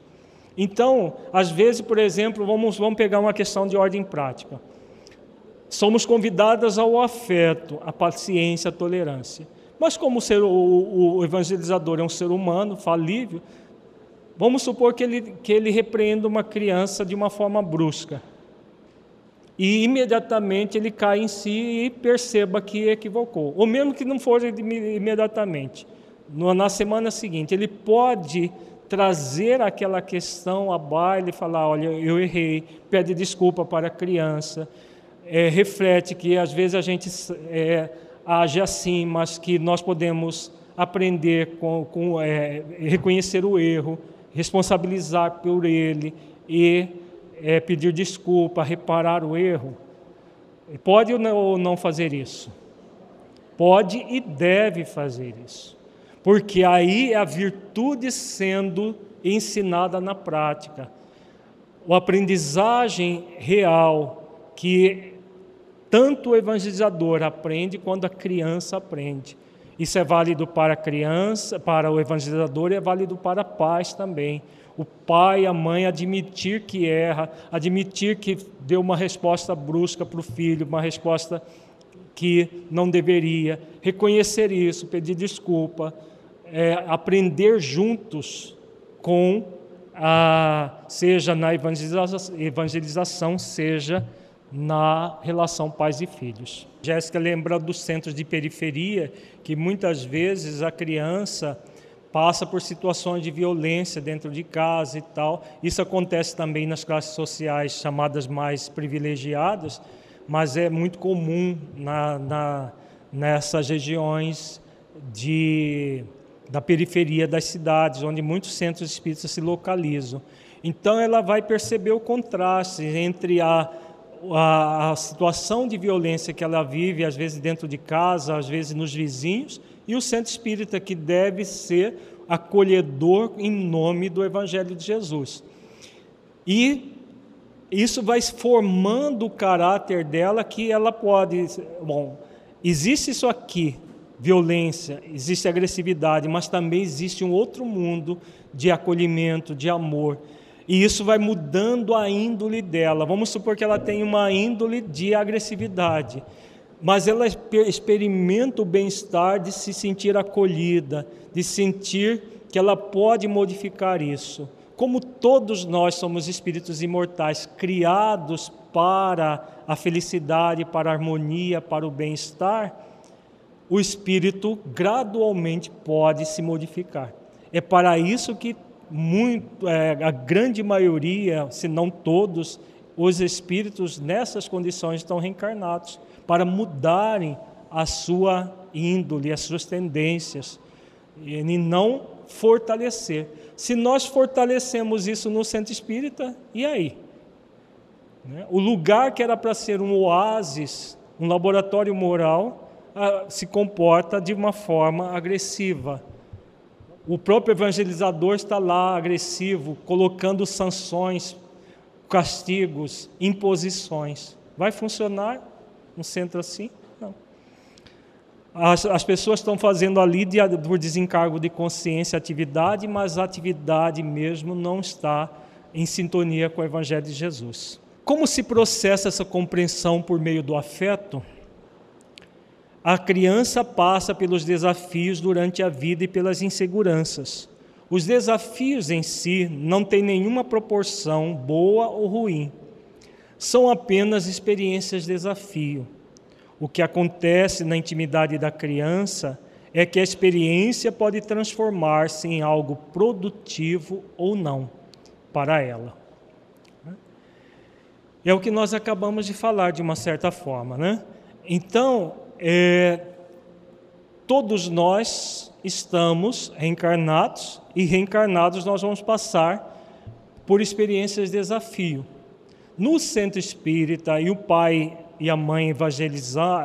S2: Então, às vezes, por exemplo, vamos, vamos pegar uma questão de ordem prática. Somos convidadas ao afeto, à paciência, à tolerância. Mas como o, ser, o, o evangelizador é um ser humano, falível, vamos supor que ele, que ele repreenda uma criança de uma forma brusca. E imediatamente ele cai em si e perceba que equivocou. Ou mesmo que não for imediatamente. Na semana seguinte, ele pode trazer aquela questão à baile e falar: olha, eu errei, pede desculpa para a criança, é, reflete que às vezes a gente é, age assim, mas que nós podemos aprender com, com é, reconhecer o erro, responsabilizar por ele e é, pedir desculpa, reparar o erro. Pode ou não fazer isso? Pode e deve fazer isso, porque aí é a virtude sendo ensinada na prática, a aprendizagem real que tanto o evangelizador aprende quanto a criança aprende. Isso é válido para a criança, para o evangelizador e é válido para pais também. O pai e a mãe admitir que erra, admitir que deu uma resposta brusca para o filho, uma resposta que não deveria, reconhecer isso, pedir desculpa, é, aprender juntos com a, seja na evangelização, evangelização seja na relação pais e filhos. Jéssica lembra dos centros de periferia, que muitas vezes a criança passa por situações de violência dentro de casa e tal. Isso acontece também nas classes sociais chamadas mais privilegiadas, mas é muito comum na, na, nessas regiões de, da periferia das cidades, onde muitos centros espíritas se localizam. Então ela vai perceber o contraste entre a a, a, situação de violência que ela vive, às vezes dentro de casa, às vezes nos vizinhos, e o centro espírita que deve ser acolhedor em nome do Evangelho de Jesus. E isso vai formando o caráter dela que ela pode. Bom, existe isso aqui, violência, existe agressividade, mas também existe um outro mundo de acolhimento, de amor e isso vai mudando a índole dela. Vamos supor que ela tem uma índole de agressividade, mas ela experimenta o bem-estar de se sentir acolhida, de sentir que ela pode modificar isso. Como todos nós somos espíritos imortais, criados para a felicidade, para a harmonia, para o bem-estar, o espírito gradualmente pode se modificar. É para isso que muito, é, a grande maioria, se não todos, os espíritos nessas condições estão reencarnados para mudarem a sua índole, as suas tendências e não fortalecer. Se nós fortalecemos isso no centro espírita, e aí? Né? O lugar que era para ser um oásis, um laboratório moral, ah, se comporta de uma forma agressiva o próprio evangelizador está lá agressivo, colocando sanções, castigos, imposições. Vai funcionar um centro assim? Não. As, as pessoas estão fazendo ali de, por desencargo de consciência atividade, mas a atividade mesmo não está em sintonia com o Evangelho de Jesus. Como se processa essa compreensão por meio do afeto? A criança passa pelos desafios durante a vida e pelas inseguranças. Os desafios em si não têm nenhuma proporção boa ou ruim. São apenas experiências de desafio. O que acontece na intimidade da criança é que a experiência pode transformar-se em algo produtivo ou não para ela. É o que nós acabamos de falar de uma certa forma, né? Então, é, todos nós estamos reencarnados e reencarnados nós vamos passar por experiências de desafio. No centro espírita, e o pai e a mãe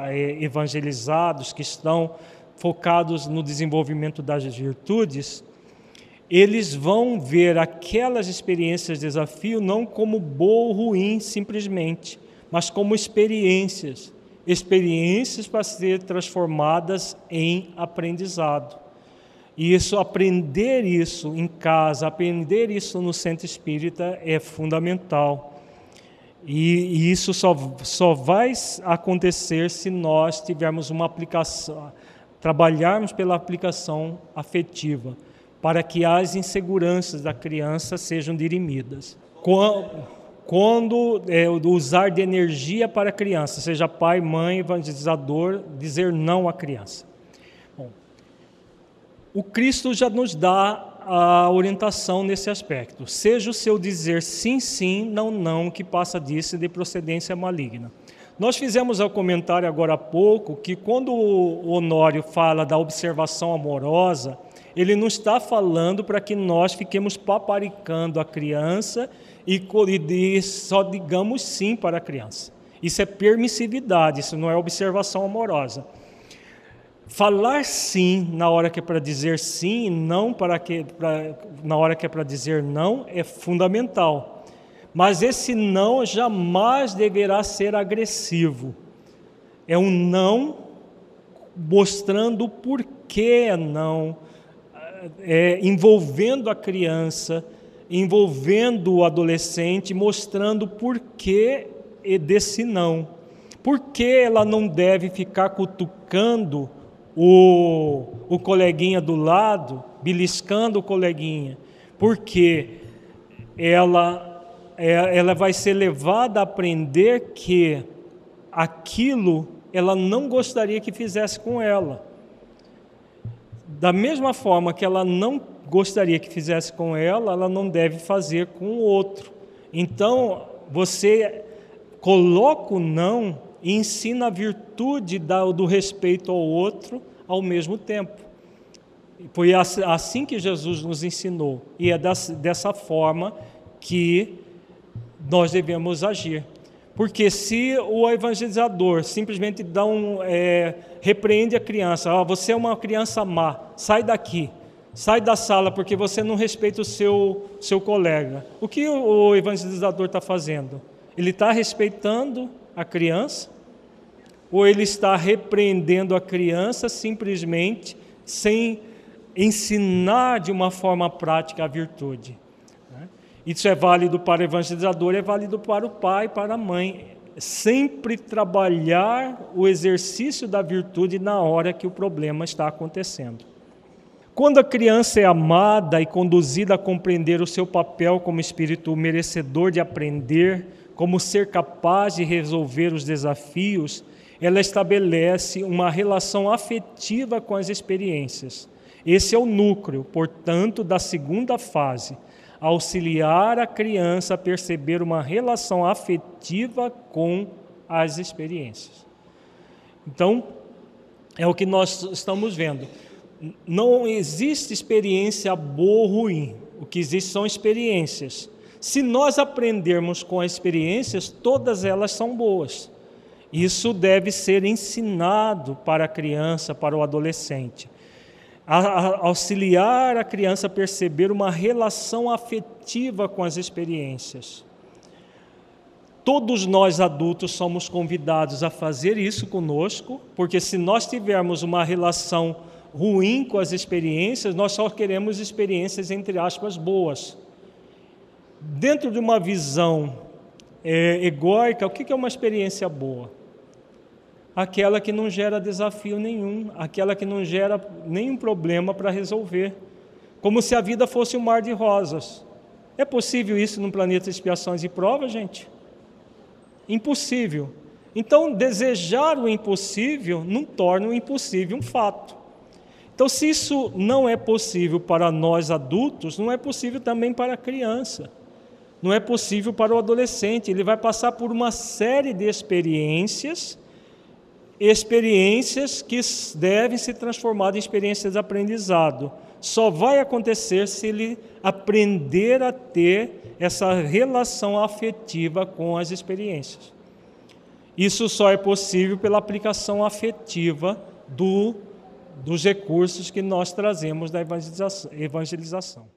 S2: é, evangelizados que estão focados no desenvolvimento das virtudes, eles vão ver aquelas experiências de desafio não como boa ou ruim simplesmente, mas como experiências experiências para ser transformadas em aprendizado. E isso, aprender isso em casa, aprender isso no centro espírita é fundamental. E, e isso só, só vai acontecer se nós tivermos uma aplicação, trabalharmos pela aplicação afetiva, para que as inseguranças da criança sejam dirimidas. Quando é, usar de energia para a criança, seja pai, mãe, evangelizador, dizer não à criança. Bom, o Cristo já nos dá a orientação nesse aspecto. Seja o seu dizer sim, sim, não, não, que passa disso de procedência maligna. Nós fizemos o comentário agora há pouco que quando o Honório fala da observação amorosa, ele não está falando para que nós fiquemos paparicando a criança e, e só digamos sim para a criança. Isso é permissividade, isso não é observação amorosa. Falar sim na hora que é para dizer sim e não para que, na hora que é para dizer não é fundamental. Mas esse não jamais deverá ser agressivo. É um não mostrando o porquê é não, é, envolvendo a criança, envolvendo o adolescente, mostrando o porquê desse não. Por que ela não deve ficar cutucando o, o coleguinha do lado, beliscando o coleguinha? Porque ela, é, ela vai ser levada a aprender que aquilo ela não gostaria que fizesse com ela. Da mesma forma que ela não gostaria que fizesse com ela, ela não deve fazer com o outro. Então, você coloca o não e ensina a virtude do respeito ao outro ao mesmo tempo. Foi assim que Jesus nos ensinou, e é dessa forma que nós devemos agir. Porque se o evangelizador simplesmente dá um, é, repreende a criança, ah, você é uma criança má, sai daqui, sai da sala porque você não respeita o seu, seu colega. O que o evangelizador está fazendo? Ele está respeitando a criança ou ele está repreendendo a criança simplesmente sem ensinar de uma forma prática a virtude? Isso é válido para o evangelizador, é válido para o pai, para a mãe. Sempre trabalhar o exercício da virtude na hora que o problema está acontecendo. Quando a criança é amada e conduzida a compreender o seu papel como espírito merecedor de aprender, como ser capaz de resolver os desafios, ela estabelece uma relação afetiva com as experiências. Esse é o núcleo, portanto, da segunda fase auxiliar a criança a perceber uma relação afetiva com as experiências. Então, é o que nós estamos vendo. Não existe experiência boa ou ruim. O que existe são experiências. Se nós aprendermos com as experiências, todas elas são boas. Isso deve ser ensinado para a criança, para o adolescente a, auxiliar a criança a perceber uma relação afetiva com as experiências. Todos nós adultos somos convidados a fazer isso conosco, porque se nós tivermos uma relação ruim com as experiências, nós só queremos experiências, entre aspas, boas. Dentro de uma visão é, egóica, o que é uma experiência boa? aquela que não gera desafio nenhum, aquela que não gera nenhum problema para resolver, como se a vida fosse um mar de rosas. É possível isso num planeta de expiações e provas, gente? Impossível. Então, desejar o impossível não torna o impossível um fato. Então, se isso não é possível para nós adultos, não é possível também para a criança. Não é possível para o adolescente. Ele vai passar por uma série de experiências experiências que devem se transformar em experiências de aprendizado. Só vai acontecer se ele aprender a ter essa relação afetiva com as experiências. Isso só é possível pela aplicação afetiva do, dos recursos que nós trazemos da evangelização.